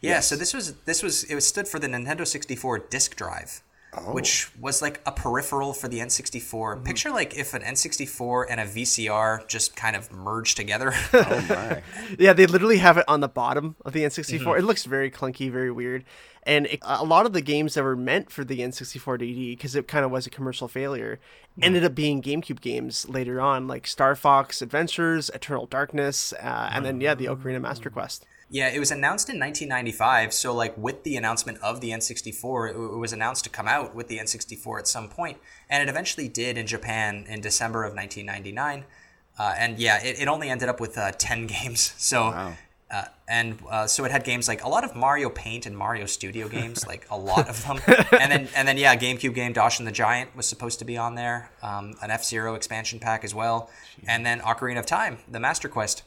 B: Yeah. So this was this was it was stood for the Nintendo 64 disk drive,
D: Oh.
B: which was like a peripheral for the N64.
D: Mm-hmm.
B: Picture like if an N64 and a VCR just kind of merged together.
D: Oh my!
C: yeah, they literally have it on the bottom of the N64.
B: Mm-hmm.
C: It looks very clunky, very weird. And it, a lot of the games that were meant for the N64 DD, because it kind of was a commercial failure,
B: Mm-hmm.
C: ended up being GameCube games later on, like Star Fox Adventures, Eternal Darkness, uh, and then, yeah, the Ocarina Master Quest.
B: Yeah, it was announced in 1995. So, like, with the announcement of the N64, it, it was announced to come out with the N64 at some point, and it eventually did in Japan in December of 1999. Uh, and yeah, it, it only ended up with uh, 10 games. So, uh, and uh, so it had games like a lot of Mario Paint and Mario Studio games, like a lot of them. and then, and then yeah, GameCube game Doshin the Giant was supposed to be on there. Um, an F Zero expansion pack as well, and then Ocarina of Time, the Master Quest.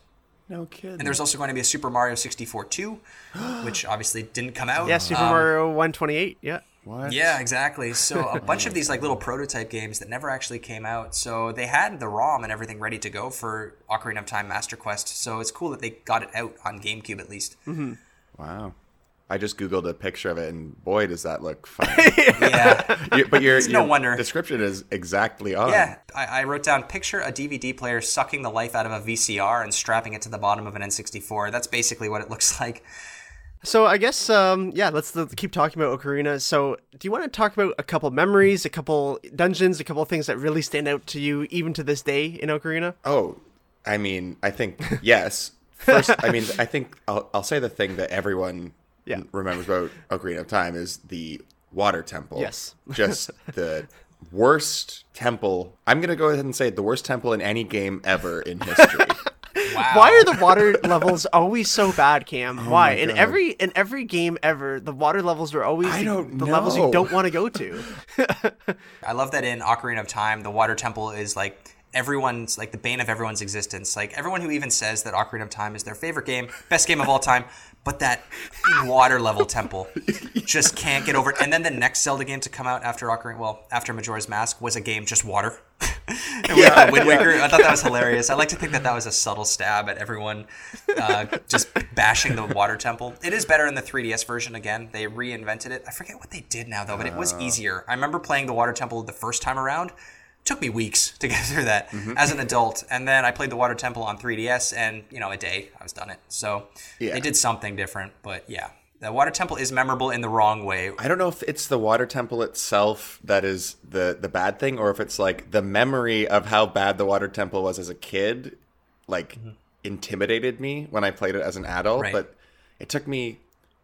D: No kidding.
B: And there's also going to be a Super Mario 64 2, which obviously didn't come out.
C: Yeah, Super
B: Um,
C: Mario 128. Yeah.
D: what?
B: Yeah, exactly. So a bunch of these like little prototype games that never actually came out. So they had the ROM and everything ready to go for Ocarina of Time Master Quest. So it's cool that they got it out on GameCube at least.
D: Wow. I just googled a picture of it, and boy, does that look fun.
B: Yeah.
D: You- but your,
B: no
D: your
B: wonder.
D: description is exactly on.
B: Yeah, I, I wrote down picture a DVD player sucking the life out of a VCR and strapping it to the bottom of an N64. That's basically what it looks like.
C: So I guess um yeah, let's, let's keep talking about Ocarina. So do you want to talk about a couple memories, a couple dungeons, a couple things that really stand out to you even to this day in Ocarina?
D: Oh, I mean, I think yes. First, I mean, I think I'll, I'll say the thing that everyone
C: Yeah.
D: remembers about Ocarina of Time is the water temple.
C: Yes.
D: just the worst temple. I'm gonna go ahead and say the worst temple in any game ever in history.
B: Wow.
C: Why are the water levels always so bad, Cam? Oh Why?
D: Oh my
C: In every in every game ever, the water levels are always
D: I
C: the,
D: don't
C: the levels you don't want to go to.
B: I love that in Ocarina of Time, the water temple is like everyone's like the bane of everyone's existence. Like everyone who even says that Ocarina of Time is their favorite game, best game of all time, but that water level temple just can't get over it. And then the next Zelda game to come out after Ocarina, well, after Majora's Mask was a game just water. Uh, Wind Waker, I thought that was hilarious. I like to think that that was a subtle stab at everyone uh, just bashing the water temple. It is better in the 3DS version again. They reinvented it. I forget what they did now though, but it was easier. I remember playing the water temple the first time around. Took me weeks to get through that mm-hmm. as an adult, and then I played the water temple on 3DS, and you know, a day I was done it. So
D: Yeah.
B: they did something different, but yeah, the water temple is memorable in the wrong way.
D: I don't know if it's the water temple itself that is the the bad thing, or if it's like the memory of how bad the water temple was as a kid, like mm-hmm. intimidated me when I played it as an adult.
B: Right.
D: But it took me,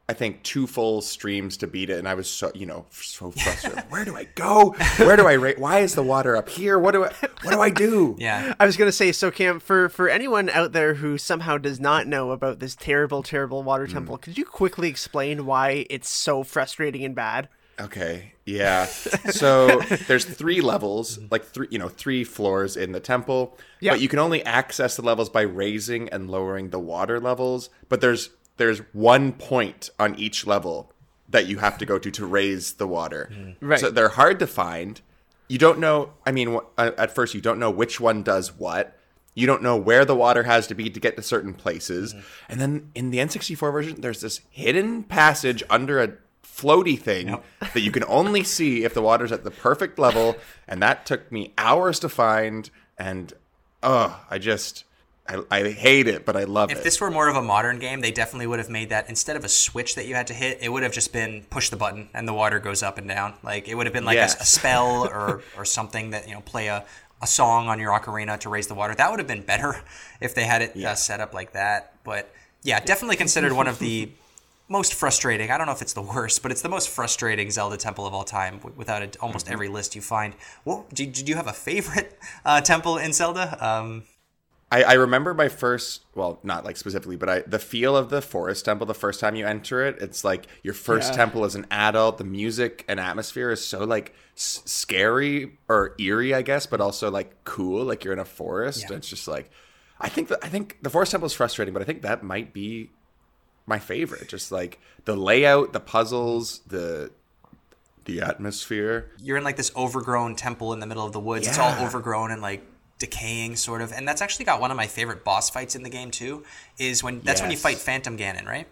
D: I think, two full streams to beat it, and I was so you know so frustrated. Where do I go? Where do I rate? Why is the water up here? What do I what do I do?
B: Yeah.
C: I was gonna say, so Cam, for for anyone out there who somehow does not know about this terrible, terrible water
D: Hmm.
C: temple, could you quickly explain why it's so frustrating and bad?
D: Okay. Yeah. So there's three levels, like three, you know, three floors in the temple.
C: Yeah.
D: But you can only access the levels by raising and lowering the water levels. But there's there's one point on each level that you have to go to to raise the water.
C: Right.
D: So they're hard to find. You don't know. I mean, uh, at first you don't know which one does what. You don't know where the water has to be to get to certain places. And then in the N64 version, there's this hidden passage under a floaty thing that you can only see if the water's at the perfect level. And that took me hours to find. And oh, I just I, I hate it, but I love
B: If
D: it.
B: If this were more of a modern game, they definitely would have made that instead of a switch that you had to hit, it would have just been push the button and the water goes up and down. Like it would have been like a- a, spell or or something that you know play a, a song on your ocarina to raise the water. That would have been better if they had it uh, set up like that. But yeah, definitely considered one of the most frustrating. I don't know if it's the worst, but it's the most frustrating Zelda temple of all time. w- Without it, almost
D: Mm-hmm.
B: every list you find. Well, did, did you have a favorite uh, temple in Zelda? Um,
D: I, I remember my first, well, not like specifically, but I the feel of the forest temple the first time you enter it. It's like your first
C: Yeah.
D: temple as an adult. The music and atmosphere is so like s- scary or eerie, I guess, but also like cool. Like you're in a forest.
B: Yeah.
D: It's just like, I think that I think the forest temple is frustrating, but I think that might be my favorite. Just like the layout, the puzzles, the the atmosphere.
B: you're in like this overgrown temple in the middle of the woods. It's all overgrown and like decaying sort of. And that's actually got one of my favorite boss fights in the game too. Is when that's when you fight Phantom Ganon, right?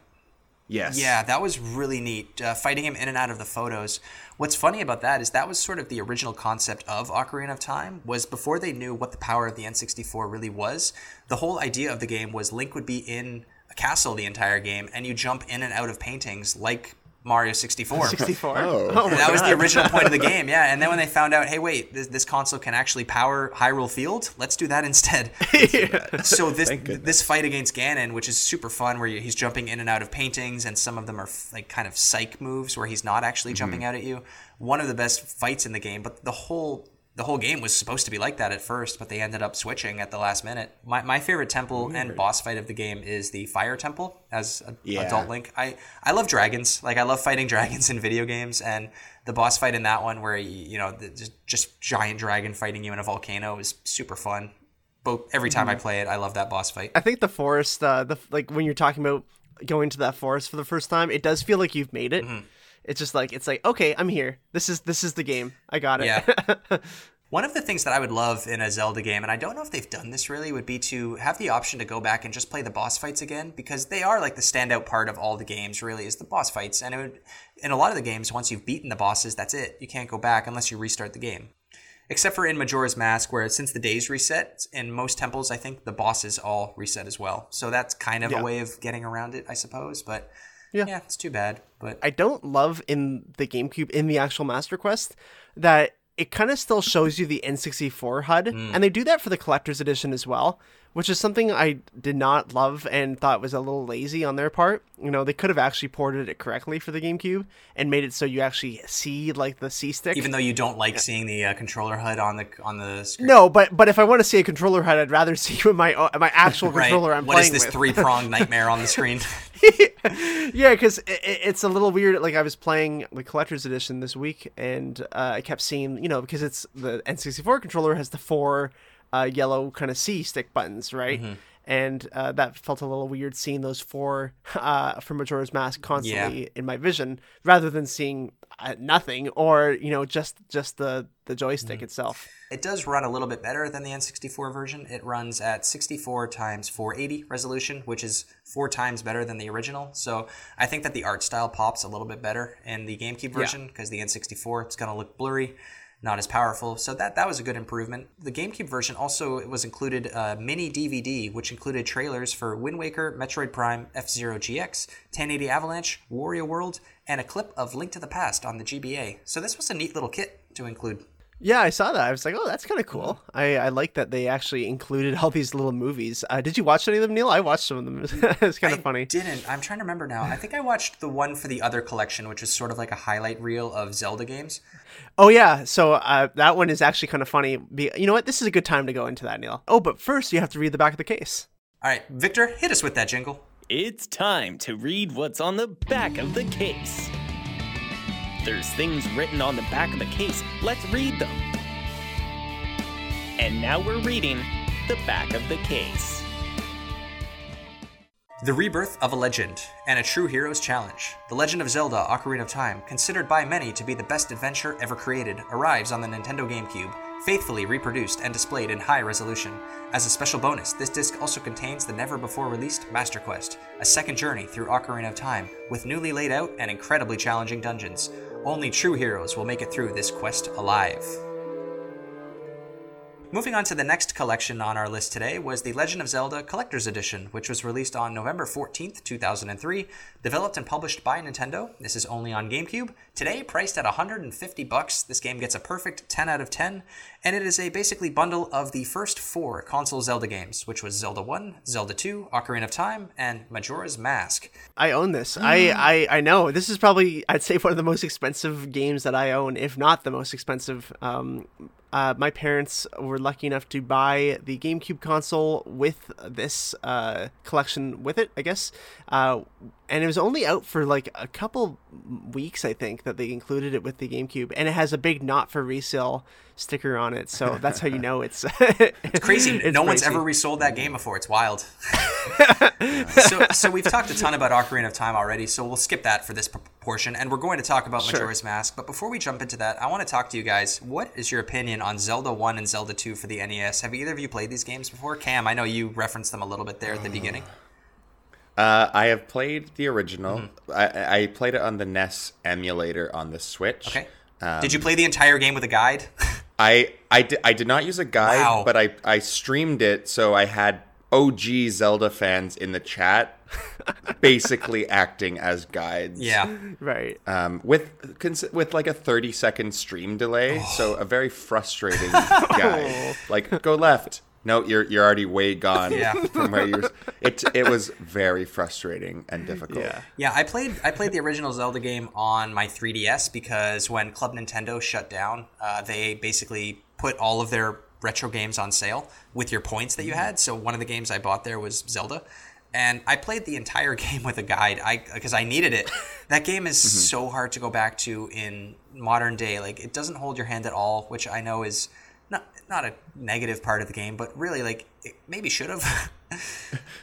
D: Yes.
B: Yeah, that was really neat. Uh, fighting him in and out of the photos. What's funny about that is that was sort of the original concept of Ocarina of Time. Was before they knew what the power of the N64 really was. The whole idea of the game was Link would be in a castle the entire game, and you jump in and out of paintings like Mario 64.
C: 64.
D: Oh.
C: my
B: that was the original point of the game, yeah. And then when they found out, hey, wait, this, this console can actually power Hyrule Field, let's do that instead. So this this fight against Ganon, which is super fun, where you, he's jumping in and out of paintings, and some of them are like kind of psych moves where he's not actually
D: Mm-hmm.
B: jumping out at you. One of the best fights in the game, but the whole the whole game was supposed to be like that at first, but they ended up switching at the last minute. My, my favorite temple and boss fight of the game is the Fire Temple as a
D: Yeah.
B: adult Link. I I love dragons. Like I love fighting dragons in video games, and the boss fight in that one, where you, you know the, just- just giant dragon fighting you in a volcano, is super fun. Both every time I
C: Mm-hmm.
B: play it, I love that boss fight.
C: I think the forest, uh, the like when you're talking about going to that forest for the first time, it does feel like you've made it.
B: Mm-hmm.
C: It's just like it's like okay, I'm here. This is this is the game. I got it.
B: Yeah. One of the things that I would love in a Zelda game, and I don't know if they've done this really, would be to have the option to go back and just play the boss fights again because they are like the standout part of all the games. Really, is the boss fights, and it would in a lot of the games once you've beaten the bosses, that's it. You can't go back unless you restart the game. Except for in Majora's Mask, where since the days reset, in most temples, I think the bosses all reset as well. So that's kind of
C: Yeah.
B: a way of getting around it, I suppose. But
C: Yeah.
B: yeah, it's too bad. But
C: I don't love in the GameCube in the actual Master Quest that it kind of still shows you the N64 HUD, mm. and they do that for the collector's edition as well, which is something I did not love and thought was a little lazy on their part. You know, they could have actually ported it correctly for the GameCube and made it so you actually see like the C stick.
B: even though you don't like seeing the uh, controller HUD on the on the screen,
C: no, but but if I want to see a controller HUD, I'd rather see my uh, my actual
B: right?
C: controller I'm
B: What
C: playing
B: is this three pronged nightmare on the screen?
C: yeah, because it, it's a little weird. Like I was playing the collector's edition this week, and uh, I kept seeing, you know, because it's the N64 controller has the four uh, yellow kind of C stick buttons, right?
B: Mm-hmm.
C: And uh, that felt a little weird seeing those four uh, from Majora's Mask constantly in my vision, rather than seeing uh, nothing or you know just just the the joystick
B: Mm-hmm.
C: itself.
B: It does run a little bit better than the N64 version. It runs at 64 times 480 resolution, which is four times better than the original. So I think that the art style pops a little bit better in the GameCube version because the N64 it's gonna look blurry, not as powerful. So that that was a good improvement. The GameCube version also was included a mini DVD, which included trailers for Wind Waker, Metroid Prime, F Zero GX, 1080 Avalanche, Wario World, and a clip of Link to the Past on the GBA. So this was a neat little kit to include.
C: Yeah, I saw that. I was like, oh, that's kind of cool. I, I like that they actually included all these little movies. Uh, did you watch any of them, Neil? I watched some of them. it's kind of funny.
B: Didn't. I'm trying to remember now. I think I watched the one for the other collection, which is sort of like a highlight reel of Zelda games.
C: Oh yeah, so uh, that one is actually kind of funny. You know what? This is a good time to go into that, Neil. Oh, but first you have to read the back of the case.
B: All right, Victor, hit us with that jingle.
A: It's time to read what's on the back of the case. There's things written on the back of the case. Let's read them. And now we're reading the back of the case.
B: The rebirth of a legend and a true hero's challenge. The Legend of Zelda: Ocarina of Time, considered by many to be the best adventure ever created, arrives on the Nintendo GameCube, faithfully reproduced and displayed in high resolution. As a special bonus, this disc also contains the never before released Master Quest, a second journey through Ocarina of Time with newly laid out and incredibly challenging dungeons. Only true heroes will make it through this quest alive. Moving on to the next collection on our list today was the Legend of Zelda Collector's Edition, which was released on November 14th, 2003, developed and published by Nintendo. This is only on GameCube. Today priced at 150 bucks. This game gets a perfect 10 out of 10, and it is a basically bundle of the first 4 console Zelda games, which was Zelda 1, Zelda 2, Ocarina of Time, and Majora's Mask.
C: I own this. I, I I know this is probably I'd say one of the most expensive games that I own, if not the most expensive. Um, uh, my parents were lucky enough to buy the GameCube console with this uh, collection with it, I guess. Uh, and it was only out for like a couple weeks, I think, that they included it with the GameCube, and it has a big "not for resale" sticker on it, so that's how you know it's it's
B: Crazy. no one's ever resold that game before. It's wild. so, so we've talked a ton about Ocarina of Time already, so we'll skip that for this portion, and we're going to talk about Majora's Mask. But before we jump into that, I want to talk to you guys. What is your opinion on Zelda One and Zelda Two for the NES? Have either of you played these games before? Cam, I know you referenced them a little bit there at the beginning.
D: Uh, I have played the original. I, I played it on the NES emulator on the Switch.
B: Okay.
D: Um,
B: Did you play the entire game with a guide?
D: I I did, I did not use a guide,
B: Wow.
D: but I I streamed it, so I had OG Zelda fans in the chat, basically acting as guides.
B: yeah.
C: right.
D: Um, with cons- with like a thirty second stream delay, so
B: Oh.
D: a very frustrating guide. Like go left. No, you're you're already way gone
B: Yeah.
D: from where you're. It it was very frustrating and difficult.
C: Yeah.
B: Yeah, I played I played the original Zelda game on my 3DS because when Club Nintendo shut down, uh, they basically put all of their retro games on sale with your points that you had. So one of the games I bought there was Zelda, and I played the entire game with a guide. I because I needed it. That game is so hard to go back to in modern day. Like it doesn't hold your hand at all, which I know is not not a negative part of the game, but really like it maybe should have.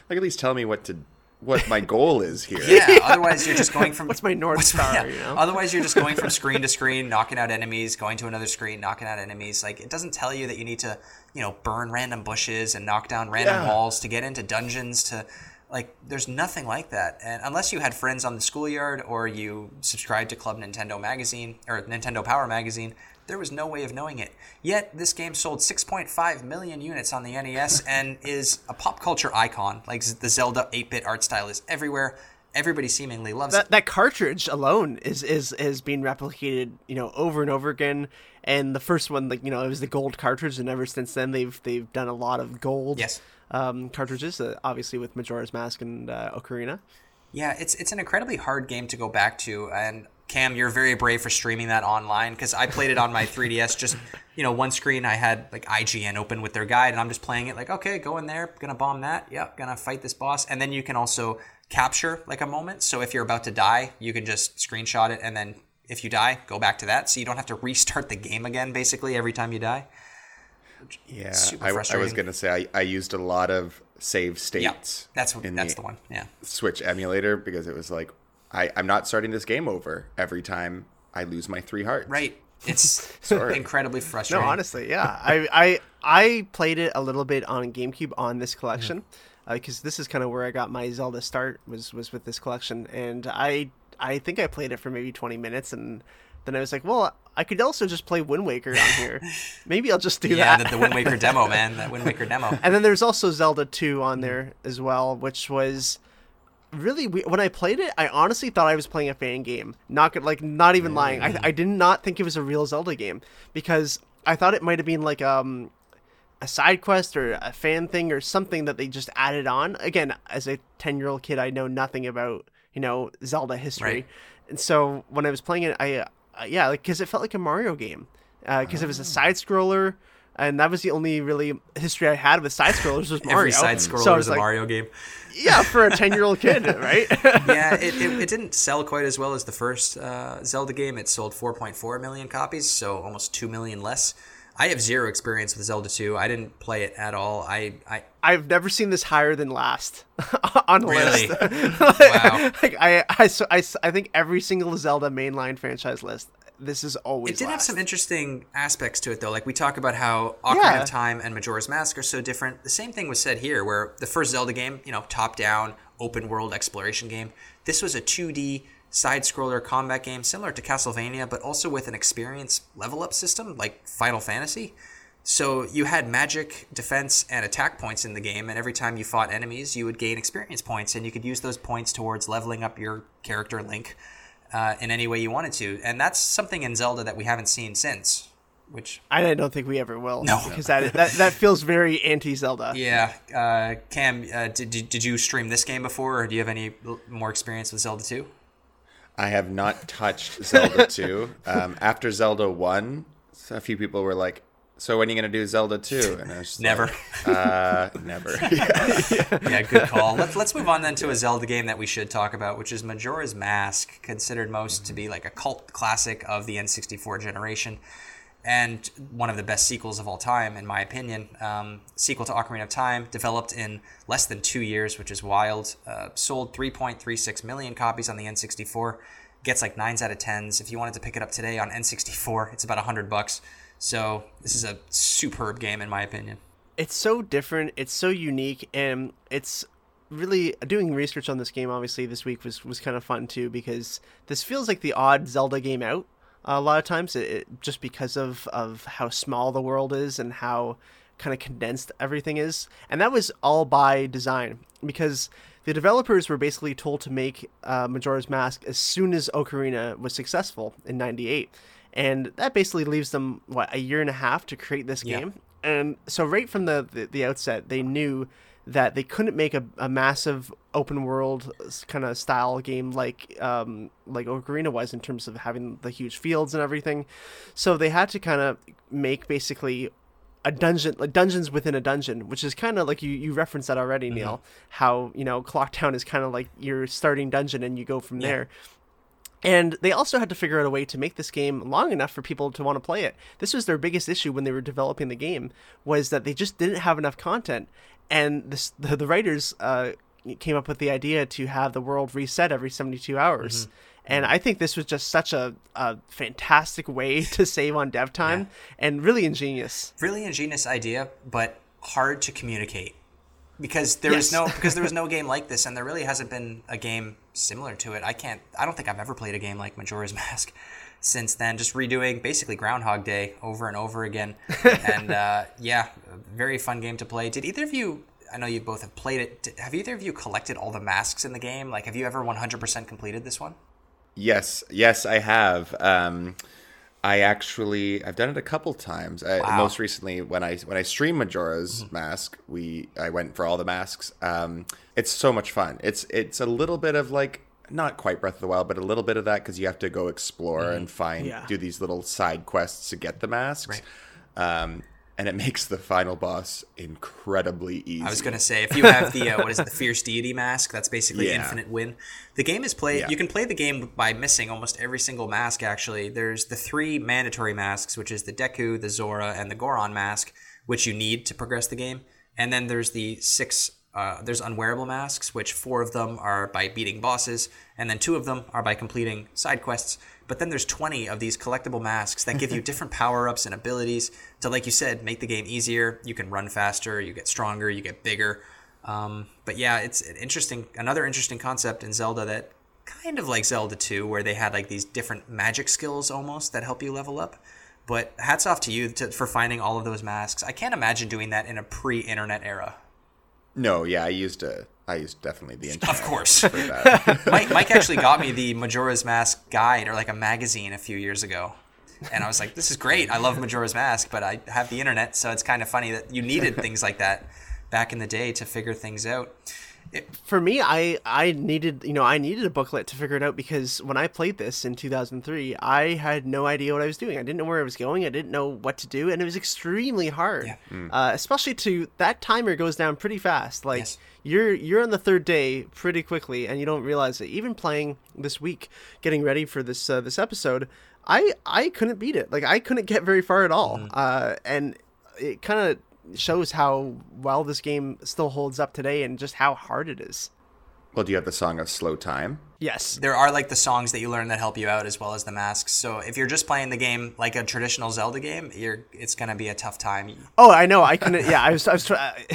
D: Like at least tell me what to what my goal is here.
B: Yeah, otherwise you're just going from
C: What's my North Star,
B: yeah,
C: you know?
B: Otherwise you're just going from screen to screen, knocking out enemies, going to another screen, knocking out enemies. Like it doesn't tell you that you need to, you know, burn random bushes and knock down random
D: Yeah.
B: walls to get into dungeons to like there's nothing like that. And unless you had friends on the schoolyard or you subscribed to Club Nintendo magazine or Nintendo Power magazine, there was no way of knowing it. Yet this game sold 6.5 million units on the NES and is a pop culture icon. Like the Zelda 8-bit art style is everywhere. everybody seemingly loves
C: that
B: it.
C: that cartridge alone is is is being replicated you know over and over again and the first one like you know it was the gold cartridge and ever since then they've they've done a lot of gold
B: Yes.
C: um, cartridges uh, obviously with majora's mask and uh, ocarina
B: Yeah, it's it's an incredibly hard game to go back to, and Cam, you're very brave for streaming that online because I played it on my 3DS. Just you know, one screen I had like IGN open with their guide, and I'm just playing it like, okay, go in there, gonna bomb that, yep, gonna fight this boss, and then you can also capture like a moment. So if you're about to die, you can just screenshot it, and then if you die, go back to that, so you don't have to restart the game again basically every time you die.
D: Yeah,
B: Super
D: I, I was gonna say I, I used a lot of save
B: Yeah,
D: states.
B: that's what
D: in
B: that's the one. Yeah.
D: Switch emulator because it was like I, I'm not starting this game over every time I lose my three hearts.
B: Right. It's
D: Sorry.
B: incredibly frustrating.
C: no honestly yeah I, I i played it a little bit on gamecube on this collection because uh, this is kind of where i got my zelda start was was with this collection and i i think i played it for maybe 20 minutes and then i was like well i could also just play wind waker on here maybe i'll just do
B: Yeah,
C: that
B: the, the Wind Waker demo, man. That Wind Waker demo.
C: And then there's also Zelda 2 on there as well, which was really we- when I played it, I honestly thought I was playing a fan game. Not good, like not even lying. I, I did not think it was a real Zelda game because I thought it might have been like um a side quest or a fan thing or something that they just added on. Again, as a 10-year-old kid, I know nothing about, you know, Zelda history.
B: Right.
C: And so when I was playing it, I uh, yeah, like cuz it felt like a Mario game. Because it was a side scroller and that was the only really history I had with side scrollers was Mario.
B: Every side scroller
C: So was
B: a
C: like,
B: Mario game.
C: Yeah, for a ten year old kid, right?
B: yeah, it, it, it didn't sell quite as well as the first uh, Zelda game. It sold 4.4 million copies, so almost 2 million less. I have zero experience with Zelda 2. I didn't play it at all. I, I
C: I've never seen this higher than last on the
B: Really?
C: list.
B: Wow.
C: like I, I, I, I think every single Zelda mainline franchise list, this is always.
B: It did have some interesting aspects to it, though. Like we talk about how Ocarina
C: Yeah.
B: of Time and Majora's Mask are so different. The same thing was said here, where the first Zelda game, you know, top-down, open-world exploration game. This was a 2D side-scroller combat game, similar to Castlevania, but also with an experience level-up system like Final Fantasy. So you had magic, defense, and attack points in the game, and every time you fought enemies, you would gain experience points, and you could use those points towards leveling up your character Link uh, in any way you wanted to. And that's something in Zelda that we haven't seen since. Which,
C: I don't think we ever will.
B: No.
C: because that that, that feels very anti Zelda.
B: yeah, uh, Cam, uh, did, did, did you stream this game before, or do you have any more experience with Zelda 2?
D: I have not touched Zelda 2. Um, after Zelda 1, a few people were like, so when are you going to do Zelda 2? And I was
B: Never.
D: like, uh, never.
B: yeah, good call. Let's let's move on then to a Zelda game that we should talk about, which is Majora's Mask, considered most to be like a cult classic of the N64 generation, and one of the best sequels of all time, in my opinion. Um, sequel to Ocarina of Time, developed in less than two years, which is wild. Uh, sold 3.36 million copies on the N64. Gets like nines out of tens. If you wanted to pick it up today on N64, it's about hundred bucks. So this is a superb game, in my opinion.
C: it's so different it's so unique and it's really doing research on this game obviously this week was, was kind of fun too because this feels like the odd zelda game out a lot of times it, it- just because of, of how small the world is and how kind of condensed everything is and that was all by design because the developers were basically told to make uh, majora's mask as soon as ocarina was successful in 98 and that basically leaves them what a year and a half to create this
B: Yeah.
C: game and so right from the, the, the outset they knew that they couldn't make a, a massive open world kind of style game like um, like Ocarina was in terms of having the huge fields and everything. So they had to kind of make basically a dungeon, like dungeons within a dungeon, which is kind of like you you referenced that already, Neil. How you know clock town is kind of like your starting dungeon and you go from there. And they also had to figure out a way to make this game long enough for people to want to play it. This was their biggest issue when they were developing the game was that they just didn't have enough content. And this, the, the writers uh, came up with the idea to have the world reset every 72 hours. And I think this was just such a, a fantastic way to save on dev time and really ingenious.
B: really ingenious idea, but hard to communicate because there was
C: Yes.
B: no because there was no game like this, and there really hasn't been a game similar to it. I can't. I don't think I've ever played a game like Majora's Mask since then. Just redoing basically Groundhog Day over and over again, and uh, yeah, very fun game to play. Did either of you? I know you both have played it. D- Have either of you collected all the masks in the game? Like, have you ever 100% completed this one?
D: Yes, yes, I have. Um, I actually I've done it a couple times. Uh,
B: Wow.
D: most recently, when I when I streamed Majora's Mask, we I went for all the masks. Um, it's so much fun. It's it's a little bit of like not quite Breath of the Wild, but a little bit of that because you have to go explore and find
C: Yeah.
D: do these little side quests to get the masks. Um, and it makes the final boss incredibly easy.
B: I was gonna say if you have the uh, what is it, the fierce deity mask, that's basically
D: Yeah.
B: infinite win. The game is played.
D: Yeah.
B: You can play the game by missing almost every single mask. Actually, there's the three mandatory masks, which is the Deku, the Zora, and the Goron mask, which you need to progress the game. And then there's the six. Uh, there's unwearable masks, which four of them are by beating bosses, and then two of them are by completing side quests. But then there's 20 of these collectible masks that give you different power ups and abilities to, like you said, make the game easier. You can run faster, you get stronger, you get bigger. Um, but yeah, it's an interesting, another interesting concept in Zelda that kind of like Zelda 2, where they had like these different magic skills almost that help you level up. But hats off to you to, for finding all of those masks. I can't imagine doing that in a pre-internet era.
D: No, yeah, I used a I used definitely the internet
B: Of course. Mike, Mike actually got me the Majora's Mask guide or like a magazine a few years ago. And I was like, this is great. I love Majora's Mask, but I have the internet, so it's kind of funny that you needed things like that back in the day to figure things out.
C: For me i i needed you know i needed a booklet to figure it out because when i played this in 2003 i had no idea what i was doing. I didn't know where i was going. I didn't know what to do and it was extremely hard.
B: Yeah.
C: uh, especially to that timer goes down pretty fast. Like
B: Yes.
C: you're you're on the third day pretty quickly and you don't realize it. Even playing this week getting ready for this uh, this episode i i couldn't beat it. Like i couldn't get very far at all. Uh, and it kind of shows how well this game still holds up today and just how hard it is
D: well, do you have the song of slow time?
C: Yes.
B: there are like the songs that you learn that help you out as well as the masks. So if you're just playing the game like a traditional Zelda game, you're it's gonna be a tough time.
C: Oh, I know. I couldn't. Yeah, I was. I was. Try-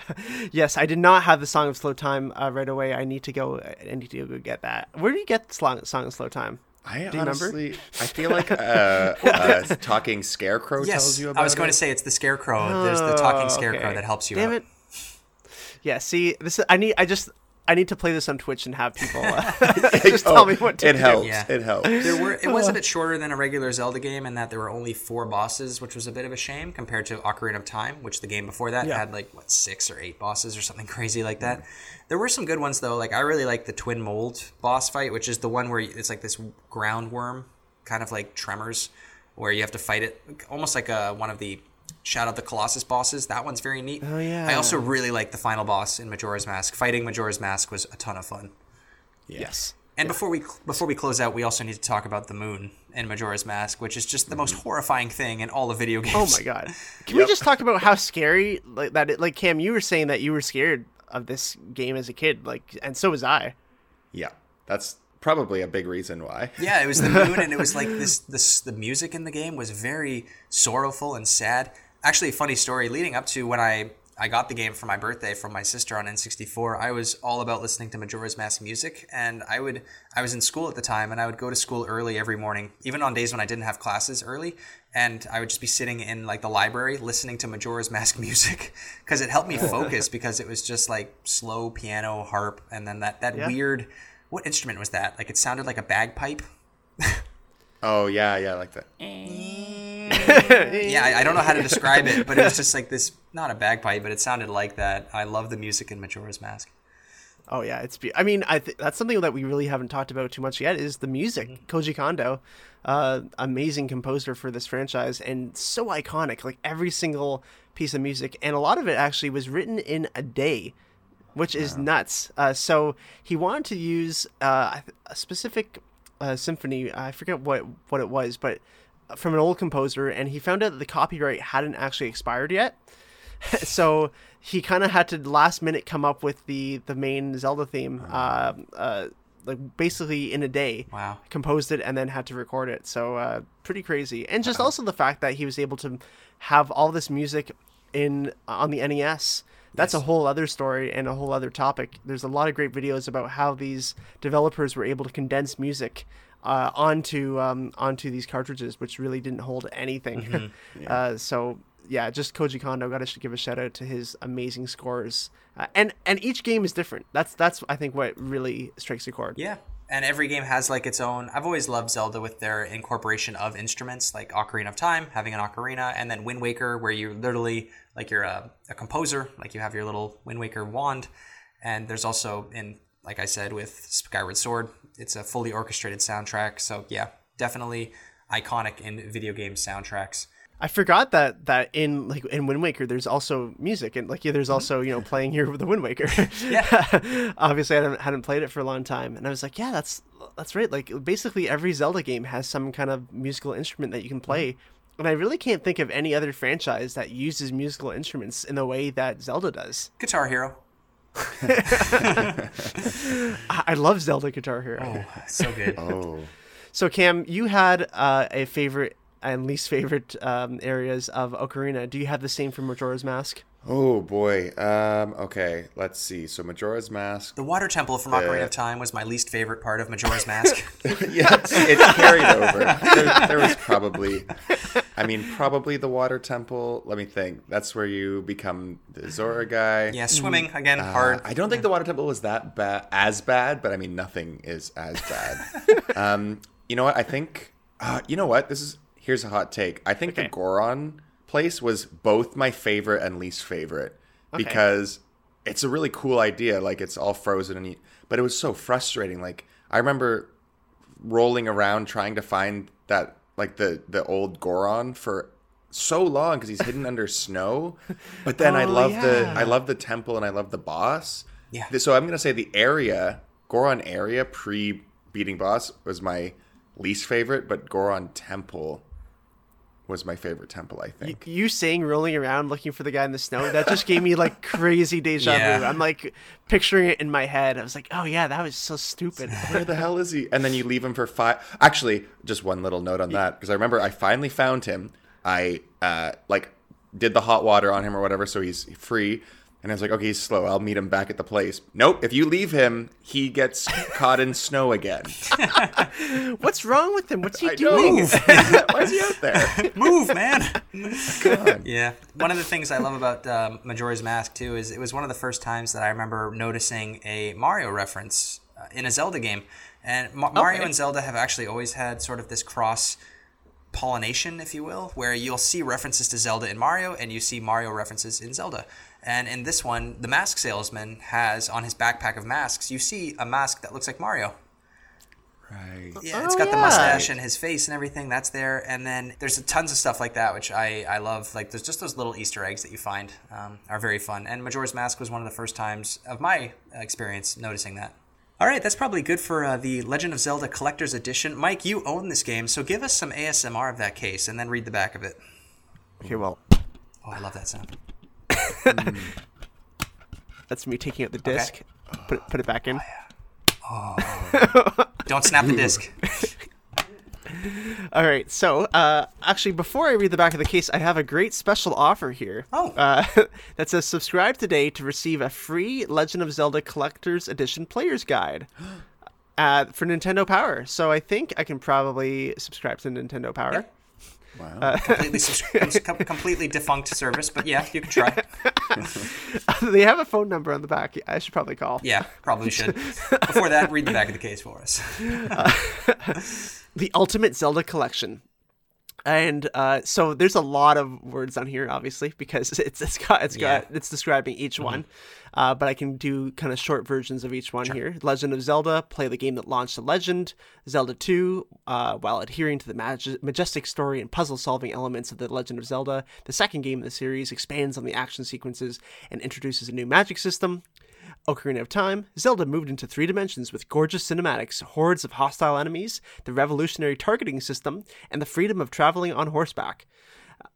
C: yes, I did not have the Song of Slow Time uh, right away. I need to go. I need to go get that. Where do you get Song, Song of Slow Time?
D: I
C: you remember?
D: I feel like uh, uh, talking scarecrow
B: Yes,
D: tells you about
B: I was going
D: it.
B: to say it's the scarecrow. There's the talking
C: Oh,
B: scarecrow
C: okay.
B: that helps you
C: Damn
B: out.
C: it. Yeah. See, this. Is, I need. I just. I need to play this on Twitch and have people uh, just tell
D: Oh,
C: me what to
D: it
C: do.
D: helps.
B: Yeah.
D: It helps.
B: There were it was a bit shorter than a regular Zelda game in that there were only four bosses, which was a bit of a shame compared to Ocarina of Time, which the game before that
C: Yeah.
B: had like what six or eight bosses or something crazy like that. There were some good ones though. Like I really like the Twin Mold boss fight, which is the one where it's like this ground worm, kind of like Tremors, where you have to fight it almost like a, one of the Shadow of the Colossus bosses. That one's very neat.
C: Oh, yeah.
B: I also really like the final boss in Majora's Mask. Fighting Majora's Mask was a ton of fun.
C: Yes.
B: And before we before we close out, we also need to talk about the moon in Majora's Mask, which is just the most mm-hmm. horrifying thing in all of video oh, games.
C: Oh my god. Can we just talk about how scary like that? It, like Cam, you were saying that you were scared of this game as a kid, like, and so was I.
D: Yeah, that's probably a big reason why.
B: Yeah, it was the moon, and it was like this. This the music in the game was very sorrowful and sad. Actually, a funny story. Leading up to when I I got the game for my birthday from my sister on N64, I was all about listening to Majora's Mask music, and I would I was in school at the time, and I would go to school early every morning, even on days when I didn't have classes early, and I would just be sitting in like the library listening to Majora's Mask music because it helped me focus because it was just like slow piano, harp, and then that that
C: Yeah.
B: weird. What instrument was that? Like it sounded like a bagpipe.
D: Oh yeah, yeah, I like that.
B: yeah, I, I don't know how to describe it, but it was just like this not a bagpipe, but it sounded like that. I love the music in Majora's Mask.
C: Oh yeah, it's. Be- I mean, I th- that's something that we really haven't talked about too much yet. Is the music?
B: Mm-hmm.
C: Koji Kondo, uh, amazing composer for this franchise, and so iconic. Like every single piece of music, and a lot of it actually was written in a day, which is nuts. Uh, so he wanted to use uh, a specific uh, symphony. I forget what what it was, but from an old composer, and he found out that the copyright hadn't actually expired yet. so he kind of had to last minute come up with the the main Zelda theme, uh, uh, like basically in a day.
B: Wow.
C: Composed it and then had to record it. So uh, pretty crazy, and just also the fact that he was able to have all this music in on the NES. That's a whole other story and a whole other topic. There's a lot of great videos about how these developers were able to condense music uh, onto um, onto these cartridges, which really didn't hold anything. uh, so yeah, just Koji Kondo. Got to give a shout out to his amazing scores, uh, and and each game is different. That's that's I think what really strikes a chord.
B: Yeah. And every game has like its own. I've always loved Zelda with their incorporation of instruments, like Ocarina of Time, having an ocarina, and then Wind Waker, where you literally like you're a, a composer, like you have your little Wind Waker wand, and there's also in like I said with Skyward Sword, it's a fully orchestrated soundtrack. So yeah, definitely iconic in video game soundtracks.
C: I forgot that that in like in Wind Waker, there's also music and like yeah, there's also you know playing here with the Wind Waker.
B: Yeah.
C: Obviously, I hadn't, hadn't played it for a long time, and I was like, yeah, that's that's right. Like basically every Zelda game has some kind of musical instrument that you can play. And I really can't think of any other franchise that uses musical instruments in the way that Zelda does.
B: Guitar Hero.
C: I, I love Zelda Guitar Hero.
B: Oh, so good.
D: Oh.
C: So Cam, you had uh, a favorite and least favorite um, areas of Ocarina. Do you have the same for Majora's Mask?
D: Oh boy. Um, okay, let's see. So Majora's Mask.
B: The Water Temple from Ocarina of Time was my least favorite part of Majora's Mask.
D: yeah, it's, it's carried over. There, there was probably, I mean, probably the Water Temple. Let me think. That's where you become the Zora guy.
B: yeah, swimming again,
D: Uh,
B: hard.
D: I don't think the Water Temple was that bad, as bad, but I mean, nothing is as bad. um, you know what? I think. Uh, you know what? This is here's a hot take. I think
C: Okay.
D: the Goron place was both my favorite and least favorite because it's a really cool idea. Like it's all frozen and, you, but it was so frustrating. Like I remember rolling around trying to find that like the the old Goron for so long because he's hidden under snow. But then I
C: Oh,
D: love the. I love the temple and I love the boss.
B: Yeah.
D: So I'm gonna say the area Goron area pre beating boss was my least favorite, but Goron temple was my favorite temple. I think.
C: You saying rolling around looking for the guy in the snow, that just gave me like crazy deja
B: Yeah.
C: vu. I'm like picturing it in my head. I was like, oh yeah, that was so stupid.
D: where the hell is he? And then you leave him for five. Actually, just one little note on that because I remember I finally found him. I uh, like did the hot water on him or whatever, so he's free. And I was like, okay, he's slow. I'll meet him back at the place. Nope. If you leave him, he gets caught in snow again.
C: What's wrong with him? What's he
D: I
C: doing?
D: know. Why is he out there?
B: Move, man.
D: God.
B: Yeah. One of the things I love about um, Majora's Mask too is it was one of the first times that I remember noticing a Mario reference uh, in a Zelda game, and Ma- Mario
C: Okay.
B: and Zelda have actually always had sort of this cross pollination, if you will, where you'll see references to Zelda in Mario and you see Mario references in Zelda. And in this one, the mask salesman has on his backpack of masks, you see a mask that looks like Mario.
D: Right.
B: Yeah, it's
C: Oh,
B: got the mustache and his face and everything. That's there, and then there's tons of stuff like that, which I, I love. Like there's just those little Easter eggs that you find um, are very fun. And Majora's Mask was one of the first times of my experience noticing that. All right, that's probably good for uh, the Legend of Zelda Collector's Edition. Mike, you own this game, so give us some ASMR of that case, and then read the back of it.
C: Okay, well,
B: Oh, I love that sound.
C: that's me taking out the disc, put it, put it back in.
B: Don't snap the disc.
C: All right, so uh, actually, before I read the back of the case, I have a great special offer here.
B: Oh.
C: Uh, that says subscribe today to receive a free Legend of Zelda Collector's Edition Player's Guide uh, for Nintendo Power. So I think I can probably subscribe to Nintendo Power.
D: Wow.
B: completely, subs- completely defunct service, but yeah, you can try.
C: they have a phone number on the back. I should probably call.
B: Yeah, probably should. Before that, read the back of the case for us.
C: the Ultimate Zelda Collection. And uh, so there's a lot of words on here, obviously, because it's it's got it's got it's describing each one. Uh, but I can do kind of short versions of each one here. Legend of Zelda: Play the game that launched the legend. Zelda 2, uh, while adhering to the maj- majestic story and puzzle-solving elements of the Legend of Zelda, the second game in the series expands on the action sequences and introduces a new magic system. Ocarina of Time, Zelda moved into three dimensions with gorgeous cinematics, hordes of hostile enemies, the revolutionary targeting system, and the freedom of traveling on horseback.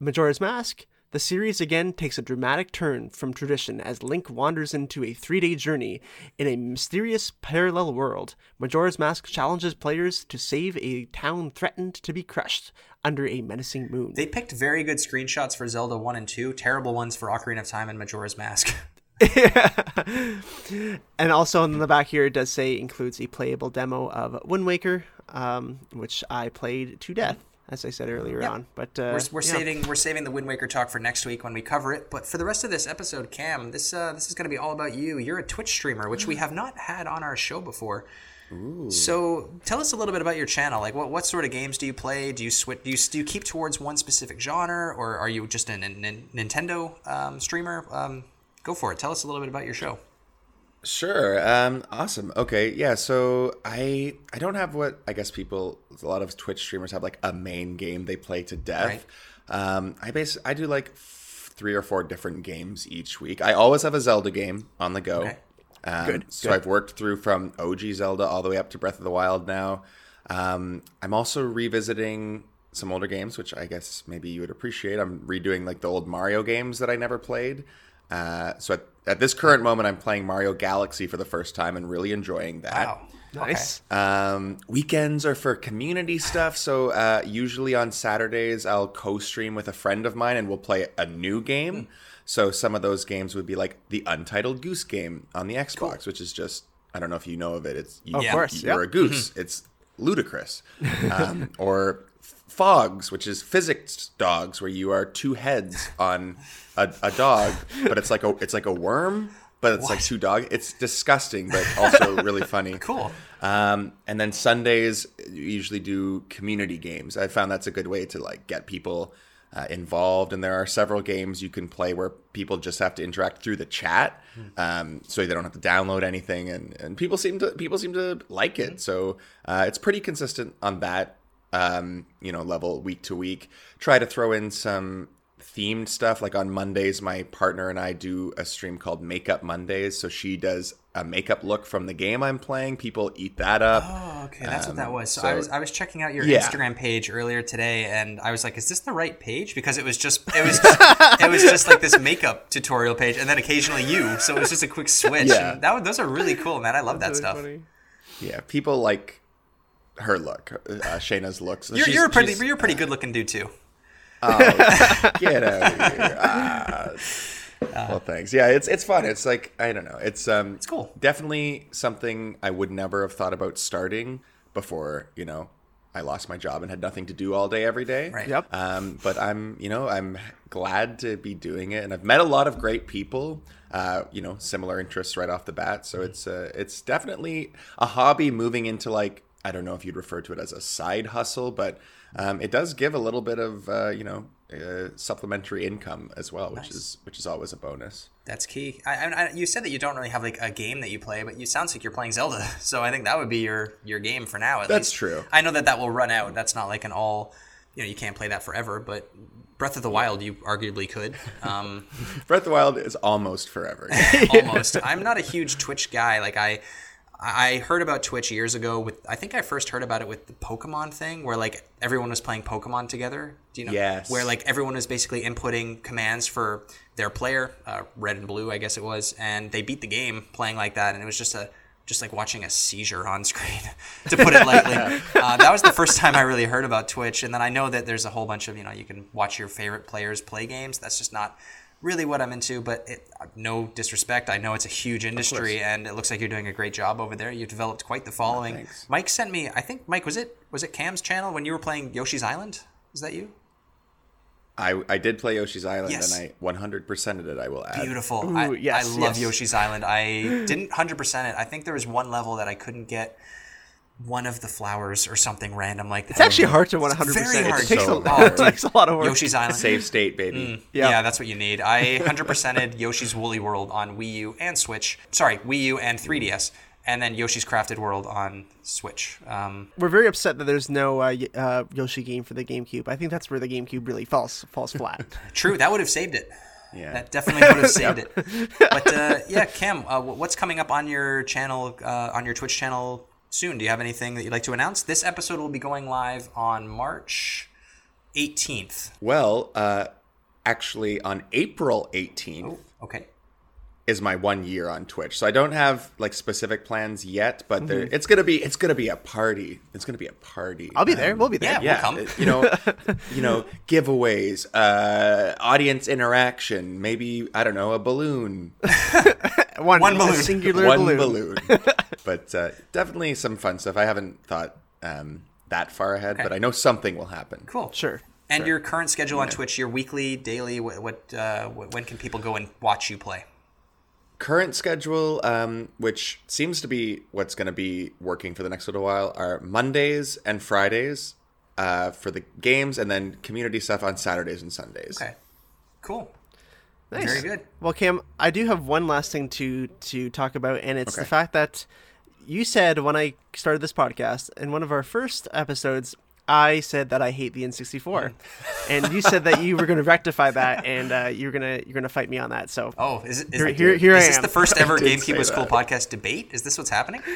C: Majora's Mask, the series again takes a dramatic turn from tradition as Link wanders into a three day journey in a mysterious parallel world. Majora's Mask challenges players to save a town threatened to be crushed under a menacing moon.
B: They picked very good screenshots for Zelda 1 and 2, terrible ones for Ocarina of Time and Majora's Mask.
C: and also on the back here, it does say includes a playable demo of Wind Waker, um, which I played to death. As I said earlier
B: Yeah.
C: on. But uh,
B: We're, we're saving we're saving the Wind Waker talk for next week when we cover it. But for the rest of this episode, Cam, this uh, this is going to be all about you. You're a Twitch streamer, which we have not had on our show before. So tell us a little bit about your channel. Like, what what sort of games do you play? Do you switch? Do you do you keep towards one specific genre, or are you just a Nin- Nin- Nintendo um, streamer? Um, go for it. Tell us a little bit about your show.
D: Sure. Um, awesome. Okay. Yeah. So I I don't have what I guess people a lot of Twitch streamers have like a main game they play to death.
B: Right.
D: Um, I base I do like f- three or four different games each week. I always have a Zelda game on the go.
B: Okay.
D: Um,
C: Good,
D: So
C: good.
D: I've worked through from OG Zelda all the way up to Breath of the Wild now. Um, I'm also revisiting some older games, which I guess maybe you would appreciate. I'm redoing like the old Mario games that I never played. Uh, so at, at this current moment, I'm playing Mario Galaxy for the first time and really enjoying that.
B: Wow.
C: nice.
D: Um, weekends are for community stuff. So uh, usually on Saturdays, I'll co-stream with a friend of mine, and we'll play a new game. So some of those games would be like the Untitled Goose Game on the Xbox, which is just I don't know if you know of it. It's you,
C: Of course,
D: you're
C: yeah.
D: a goose. It's ludicrous. Um, or Phogs, which is physics dogs, where you are two heads on a, a dog, but it's like a it's like a worm, but it's like two dog. It's disgusting, but also really funny.
B: Cool.
D: Um, and then Sundays you usually do community games. I found that's a good way to like get people uh, involved. And there are several games you can play where people just have to interact through the chat, um, so they don't have to download anything. And, and people seem to people seem to like it. So uh, it's pretty consistent on that um, you know level week to week. Try to throw in some themed stuff like on mondays my partner and i do a stream called makeup mondays so she does a makeup look from the game i'm playing people eat that up
B: Oh, okay, that's what that was. So,
D: so-
B: I was I was checking out your
D: Yeah.
B: Instagram page earlier today, and I was like, "Is this the right page?" Because it was just it was just, it was just like this makeup tutorial page, and then occasionally you. So it was just a quick switch.
D: Yeah.
B: And that was- those are really cool, man. I love that
C: Really
B: stuff.
C: funny.
D: yeah people like her look uh, shayna's looks
B: You're,
D: She's-
B: you're pretty you're a pretty good looking dude too.
D: get out of here. Ah. well, thanks. Yeah, it's it's fun. It's like I don't know. It's um, it's
B: cool.
D: Definitely something I would never have thought about starting before. You know, I lost my job and had nothing to do all day every day.
B: Right.
C: Yep.
D: Um, but I'm, you know, I'm glad to be doing it, and I've met a lot of great people. Uh, you know, similar interests right off the bat. So it's uh, it's definitely a hobby moving into like I don't know if you'd refer to it as a side hustle, but um, it does give a little bit of uh, you know uh, supplementary income as well, which is which is always a bonus.
B: That's key. I, I, I- you said that you don't really have like a game that you play, but you sounds like you're playing Zelda. So I think that would be your your game for now. At
D: That's
B: least.
D: true.
B: I know that that will run out. That's not like an all. You know, you can't play that forever. But Breath of the Wild, you arguably could. Um,
D: Breath of the Wild is almost forever.
B: almost. I'm not a huge Twitch guy. Like I, I heard about Twitch years ago. With I think I first heard about it with the Pokemon thing, where like everyone was playing Pokemon together. Do you know?
D: Yes.
B: Where like everyone was basically inputting commands for their player, uh, red and blue, I guess it was, and they beat the game playing like that, and it was just a just like watching a seizure on screen, to put it lightly. uh, that was the first time I really heard about Twitch, and then I know that there's a whole bunch of you know you can watch your favorite players play games. That's just not really what I'm into, but it, uh, no disrespect. I know it's a huge industry, and it looks like you're doing a great job over there. You've developed quite the following.
D: thanks.
B: Mike sent me. I think Mike was it was it Cam's channel when you were playing Yoshi's Island? Is that you?
D: I I did play Yoshi's Island,
B: Yes.
D: and I 100%ed it. I will add.
B: Beautiful. I,
C: yes,
B: I love
C: yes.
B: Yoshi's Island. I didn't hundred percent it. I think there was one level that I couldn't get one of the flowers or something random like that.
C: It's actually hard to 100%.
B: very hard.
C: It takes,
D: So
C: a,
D: hard.
C: it takes a lot of work.
B: Yoshi's Island.
D: Save state, baby.
C: Yeah.
B: Yeah. that's what you need. I 100%ed Yoshi's Woolly World on Wii U and Switch. Sorry, Wii U and 3DS. And then Yoshi's Crafted World on Switch. Um,
C: We're very upset that there's no uh, y- uh, Yoshi game for the GameCube. I think that's where the GameCube really falls falls flat.
B: true, that would have saved it.
D: Yeah.
B: That definitely would have saved it. But uh, yeah, Cam, uh, what's coming up on your channel, uh, on your Twitch channel soon? Do you have anything that you'd like to announce? This episode will be going live on March 18th.
D: Well, uh, actually, on April 18th
B: Okay.
D: Is my one year on Twitch, so I don't have like specific plans yet. But there, it's gonna be it's gonna be a party. It's gonna be a party.
C: I'll be there. We'll be there.
B: Yeah, We'll come.
D: uh, you know, you know, giveaways, uh, audience interaction, maybe I don't know, a balloon,
C: One,
B: One
C: a
B: balloon.
C: singular
D: one
C: balloon.
D: balloon. but uh, definitely some fun stuff. I haven't thought um, that far ahead, but I know something will happen.
B: Cool.
C: Sure.
B: And your current schedule on Twitch, your weekly, daily, what, what uh, when can people go and watch you play?
D: Current schedule, um, which seems to be what's going to be working for the next little while, are Mondays and Fridays uh, for the games, and then community stuff on Saturdays and Sundays.
B: Okay. Cool.
C: Nice.
B: Very good.
C: Well, Cam, I do have one last thing to to talk about, and it's the fact that you said when I started this podcast in one of our first episodes, I said that I hate the N64, and you said that you were going to rectify that, and uh, you're gonna you're gonna fight me on that. So
B: Oh, is it? Is,
C: Here-
B: it-
C: here- here
B: is
C: I
B: this
C: am.
B: the first ever GameCube was cool podcast debate? Is this what's happening?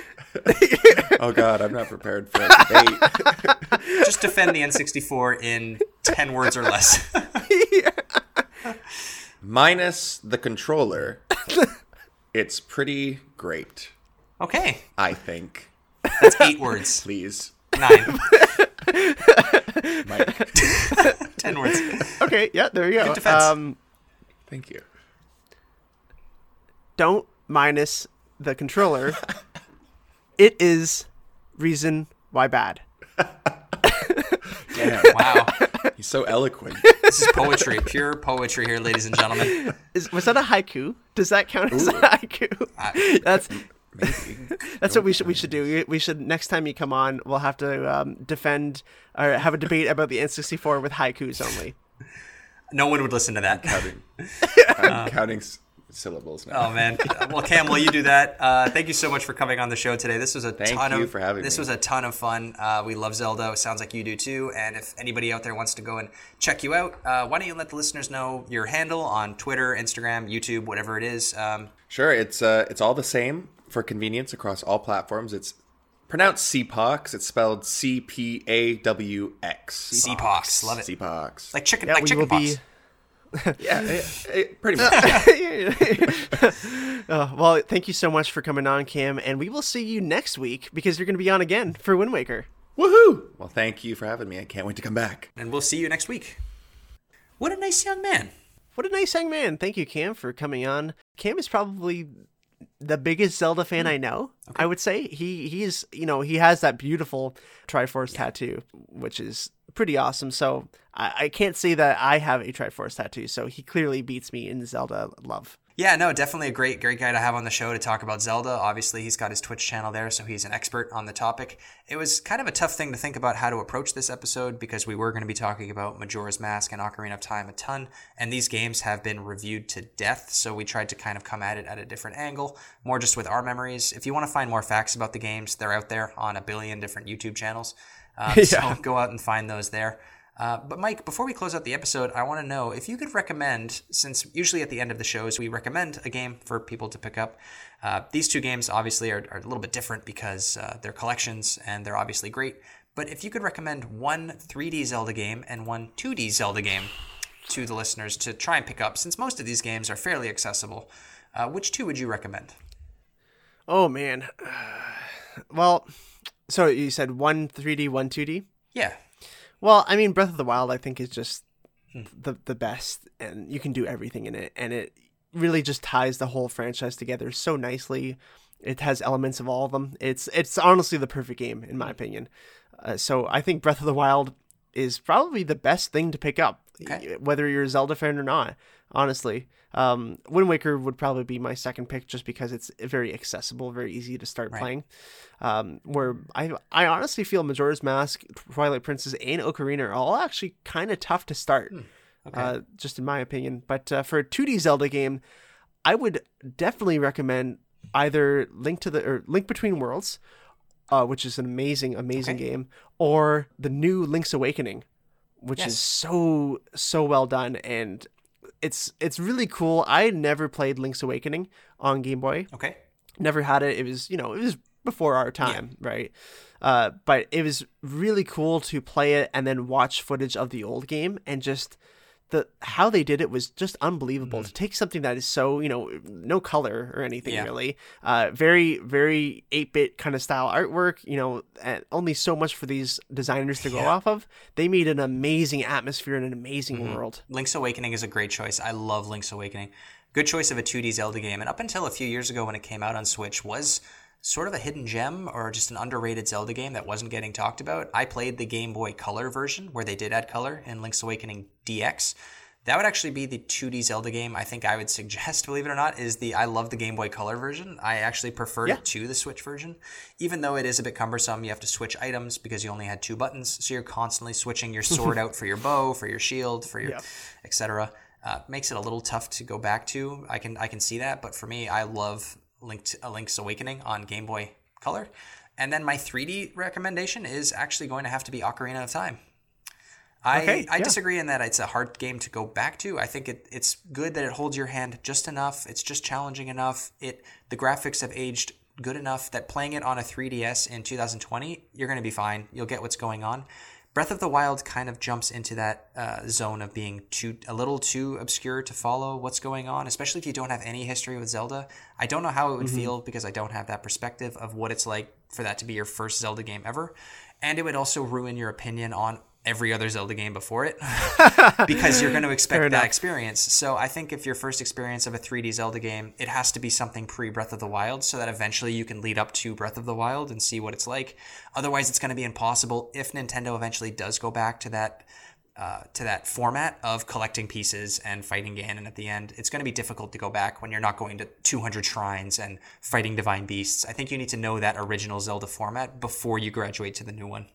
D: Oh God, I'm not prepared for a debate.
B: Just defend the N64 in ten words or less.
D: Minus the controller, it's pretty great.
B: okay,
D: I think.
B: that's eight words.
D: Please,
B: Nine.
D: Mike.
B: Ten words.
C: okay, yeah, there you go.
B: Good defense.
C: Um,
D: Thank you.
C: don't minus the controller. it is reason why bad.
D: Damn,
B: Wow.
D: he's so eloquent.
B: This is poetry, pure poetry here, ladies and gentlemen.
C: Is, was that a haiku? Does that count as a haiku? That's that's what we should we should do. We- We should next time you come on, we'll have to um, defend or have a debate about the N64 with haikus only.
B: No one would listen to that.
D: Counting, I'm counting s- syllables now.
B: Oh man. Well, Cam, will you do that, uh, thank you so much for coming on the show today. This was a
D: Thank
B: ton
D: you
B: of
D: for having
B: this
D: me.
B: was a ton of fun. Uh, we love Zelda. It sounds like you do too. And if anybody out there wants to go and check you out, uh, why don't you let the listeners know your handle on Twitter, Instagram, YouTube, whatever it is. Um,
D: Sure, it's uh, it's all the same for convenience across all platforms. It's pronounced CPOX. It's spelled C P A W X.
B: CPOX. Love it.
D: CPOX.
B: Like chicken,
C: Yeah,
B: like chicken
C: will be.
B: pox.
D: yeah, it, it- pretty much.
C: Oh, well, thank you so much for coming on, Cam, and we will see you next week because you're going to be on again for Wind Waker.
D: Woohoo! Well, thank you for having me. I can't wait to come back.
B: And we'll see you next week. What a nice young man.
C: What a nice young man. Thank you, Cam, for coming on. Cam is probably the biggest Zelda fan hmm. I know. I would say he he is you know he has that beautiful Triforce tattoo, which is pretty awesome. So I, I can't say that I have a Triforce tattoo. So he clearly beats me in Zelda love.
B: Yeah, no, definitely a great, great guy to have on the show to talk about Zelda. Obviously, he's got his Twitch channel there, so he's an expert on the topic. It was kind of a tough thing to think about how to approach this episode because we were going to be talking about Majora's Mask and Ocarina of Time a ton, and these games have been reviewed to death, so we tried to kind of come at it at a different angle, more just with our memories. If you want to find more facts about the games, they're out there on a billion different YouTube channels. Um, So go out and find those there. Uh, but Mike, before we close out the episode, I want to know if you could recommend, since usually at the end of the shows we recommend a game for people to pick up. Uh, these two games obviously are, are a little bit different because uh, they're collections and they're obviously great. But if you could recommend one 3D Zelda game and one 2D Zelda game to the listeners to try and pick up, since most of these games are fairly accessible, uh, which two would you recommend?
C: Oh man. well, so you said one 3D, one 2D.
B: Yeah,
C: Well, I mean, Breath of the Wild, I think, is just the the best, and you can do everything in it, and it really just ties the whole franchise together so nicely. It has elements of all of them. It's it's honestly the perfect game in my opinion. Uh, so I think Breath of the Wild is probably the best thing to pick up,
B: Okay.
C: whether you're a Zelda fan or not. Honestly, um, Wind Waker would probably be my second pick, just because it's very accessible, very easy to start
B: Right.
C: playing. Um, where I I honestly feel Majora's Mask, Twilight Princess, and Ocarina are all actually kind of tough to start, uh, just in my opinion. But uh, for a 2D Zelda game, I would definitely recommend either Link to the or Link Between Worlds, uh, which is an amazing, amazing
B: Okay.
C: game, or the new Link's Awakening, which
B: Yes.
C: is so so well done and it's it's really cool. I never played Link's Awakening on Game Boy
B: okay.
C: never had it. It was, you know, it was before our time, right? Uh, but it was really cool to play it and then watch footage of the old game and just the how they did it was just unbelievable. To take something that is so, you know, no color or anything
B: Yeah.
C: really, uh, very very eight bit kind of style artwork, you know, and only so much for these designers to go
B: Yeah.
C: off of. They made an amazing atmosphere and an amazing world.
B: Link's Awakening is a great choice. I love Link's Awakening. Good choice of a 2D Zelda game. And up until a few years ago when it came out on Switch was sort of a hidden gem or just an underrated Zelda game that wasn't getting talked about. I played the Game Boy Color version where they did add color in Link's Awakening DX. That would actually be the 2D Zelda game I think I would suggest, believe it or not, is the I love the Game Boy Color version. I actually preferred
C: Yeah.
B: it to the Switch version. Even though it is a bit cumbersome, you have to switch items because you only had two buttons, so you're constantly switching your sword out for your bow, for your shield, for your
C: Yep.
B: etc. Uh, makes it a little tough to go back to. I can I can see that, but for me, I love Link to, uh, Link's Awakening on Game Boy Color. And then my 3D recommendation is actually going to have to be Ocarina of Time. I,
C: Okay,
B: I
C: yeah.
B: disagree in that it's a hard game to go back to. I think it, it's good that it holds your hand just enough. It's just challenging enough. It the graphics have aged good enough that playing it on a 3DS in 2020, you're going to be fine. You'll get what's going on. Breath of the Wild kind of jumps into that uh, zone of being too a little too obscure to follow what's going on, especially if you don't have any history with Zelda. I don't know how it would feel because I don't have that perspective of what it's like for that to be your first Zelda game ever, and it would also ruin your opinion on every other Zelda game before it because you're going to expect that experience. So I think if your first experience of a 3D Zelda game, it has to be something pre Breath of the Wild so that eventually you can lead up to Breath of the Wild and see what it's like. Otherwise, it's going to be impossible if Nintendo eventually does go back to that. Uh, to that format of collecting pieces and fighting Ganon at the end, it's going to be difficult to go back when you're not going to 200 shrines and fighting divine beasts. I think you need to know that original Zelda format before you graduate to the new one.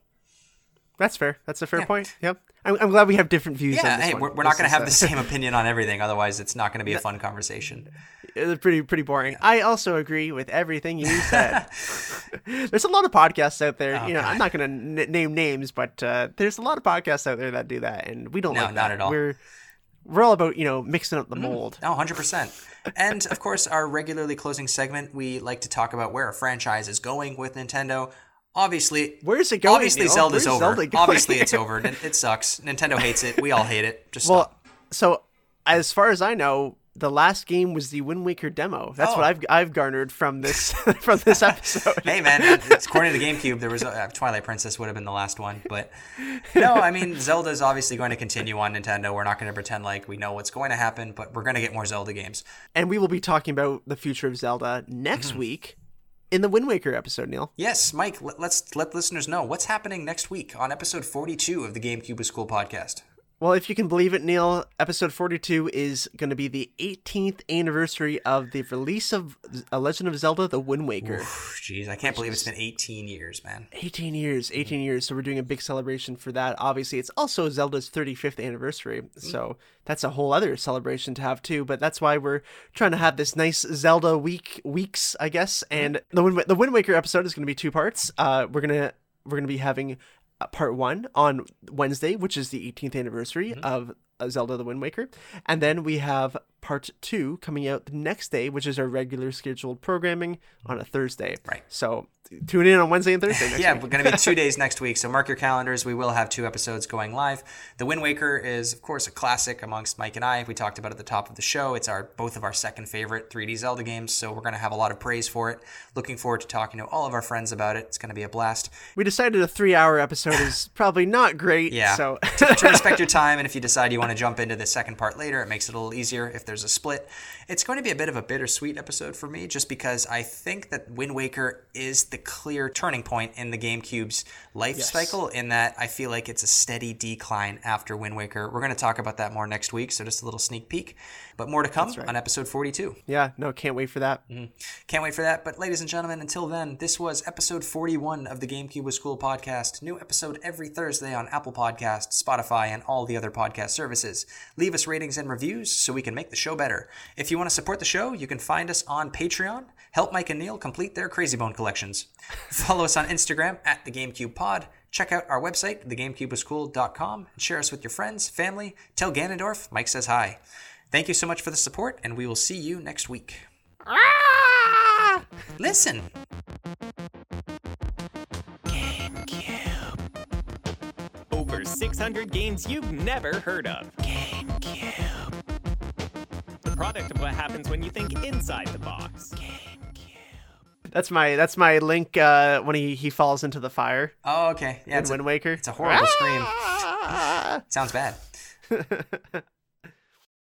C: That's fair. That's a fair point. Yep. I'm, I'm glad we have different views.
B: Yeah,
C: on this
B: hey, we're, we're not going to have
C: uh,
B: the same opinion on everything. Otherwise, it's not going to be a fun conversation.
C: It's pretty pretty boring. I also agree with everything you said. there's a lot of podcasts out there. you know,
B: God.
C: I'm not going to n- name names, but uh, there's a lot of podcasts out there that do that, and we don't
B: No,
C: like
B: not
C: that.
B: at all.
C: We're we're all about you know mixing up the mold.
B: Oh, 100%. and of course, our regularly closing segment, we like to talk about where a franchise is going with Nintendo. Obviously,
C: Where's it going,
B: Obviously,
C: Neil?
B: Zelda's
C: Where's
B: over.
C: Zelda?
B: Obviously, it's over. It sucks. Nintendo hates it. We all hate it. Just
C: Well,
B: stop.
C: so as far as I know, the last game was the Wind Waker demo. That's
B: Oh.
C: what I've I've garnered from this from this episode.
B: Hey man, it's according to the GameCube, there was a, uh, Twilight Princess would have been the last one, but no, I mean Zelda is obviously going to continue on Nintendo. We're not going to pretend like we know what's going to happen, but we're going to get more Zelda games.
C: and we will be talking about the future of Zelda next
B: Mm-hmm.
C: week in the Wind Waker episode, Neil.
B: Yes, Mike, let, let's let listeners know what's happening next week on episode 42 of the GameCube is Cool podcast.
C: Well, if you can believe it, Neil, episode 42 is going to be the 18th anniversary of the release of A Legend of Zelda The Wind Waker.
B: Jeez, I can't believe it's been 18 years, man.
C: 18 years, 18 mm. years. So we're doing a big celebration for that. Obviously, it's also Zelda's 35th anniversary. Mm. So that's a whole other celebration to have too. But that's why we're trying to have this nice Zelda week weeks, I guess. Mm. And the Wind, the Wind Waker episode is going to be two parts. Uh, we're gonna we're gonna be having part one on Wednesday, which is the 18th anniversary of uh, Zelda the Wind Waker, and then we have part two coming out the next day, which is our regular scheduled programming on a Thursday.
B: Right.
C: So tune in on Wednesday and Thursday. Next
B: Yeah, we're going to be two days next week, so mark your calendars. We will have two episodes going live. The Wind Waker is, of course, a classic amongst Mike and I. We talked about it at the top of the show. It's our both of our second favorite 3D Zelda games, so we're going to have a lot of praise for it. Looking forward to talking to all of our friends about it. It's going to be a blast.
C: We decided a three-hour episode is probably not great.
B: Yeah.
C: So
B: to respect your time, and if you decide you want to jump into the second part later, it makes it a little easier if there's a split. It's going to be a bit of a bittersweet episode for me, just because I think that Wind Waker is the clear turning point in the GameCube's life cycle, in that I feel like it's a steady decline after Wind Waker. We're going to talk about that more next week, so just a little sneak peek. But more to come on episode 42.
C: yeah, no, can't wait for that. Mm-hmm.
B: Can't wait for that. But ladies and gentlemen, until then, this was episode 41 of the GameCube was Cool podcast. New episode every Thursday on Apple Podcasts, Spotify, and all the other podcast services. Leave us ratings and reviews so we can make the show better. If you want to support the show, you can find us on Patreon. Help Mike and Neil complete their Crazy Bone collections. Follow us on Instagram at the GameCube Pod. Check out our website, thegamecubewascool.com, and share us with your friends, family. Tell Ganondorf Mike says hi. Thank you so much for the support, and we will see you next week. Listen. GameCube.
A: Over 600 games you've never heard of. GameCube. The product of what happens when you think inside the box.
C: That's my that's my link uh, when he, he falls into the fire
B: Oh, okay. Yeah,
C: in
B: it's a,
C: Wind Waker.
B: it's a horrible scream.
C: Ah!
B: Sounds bad.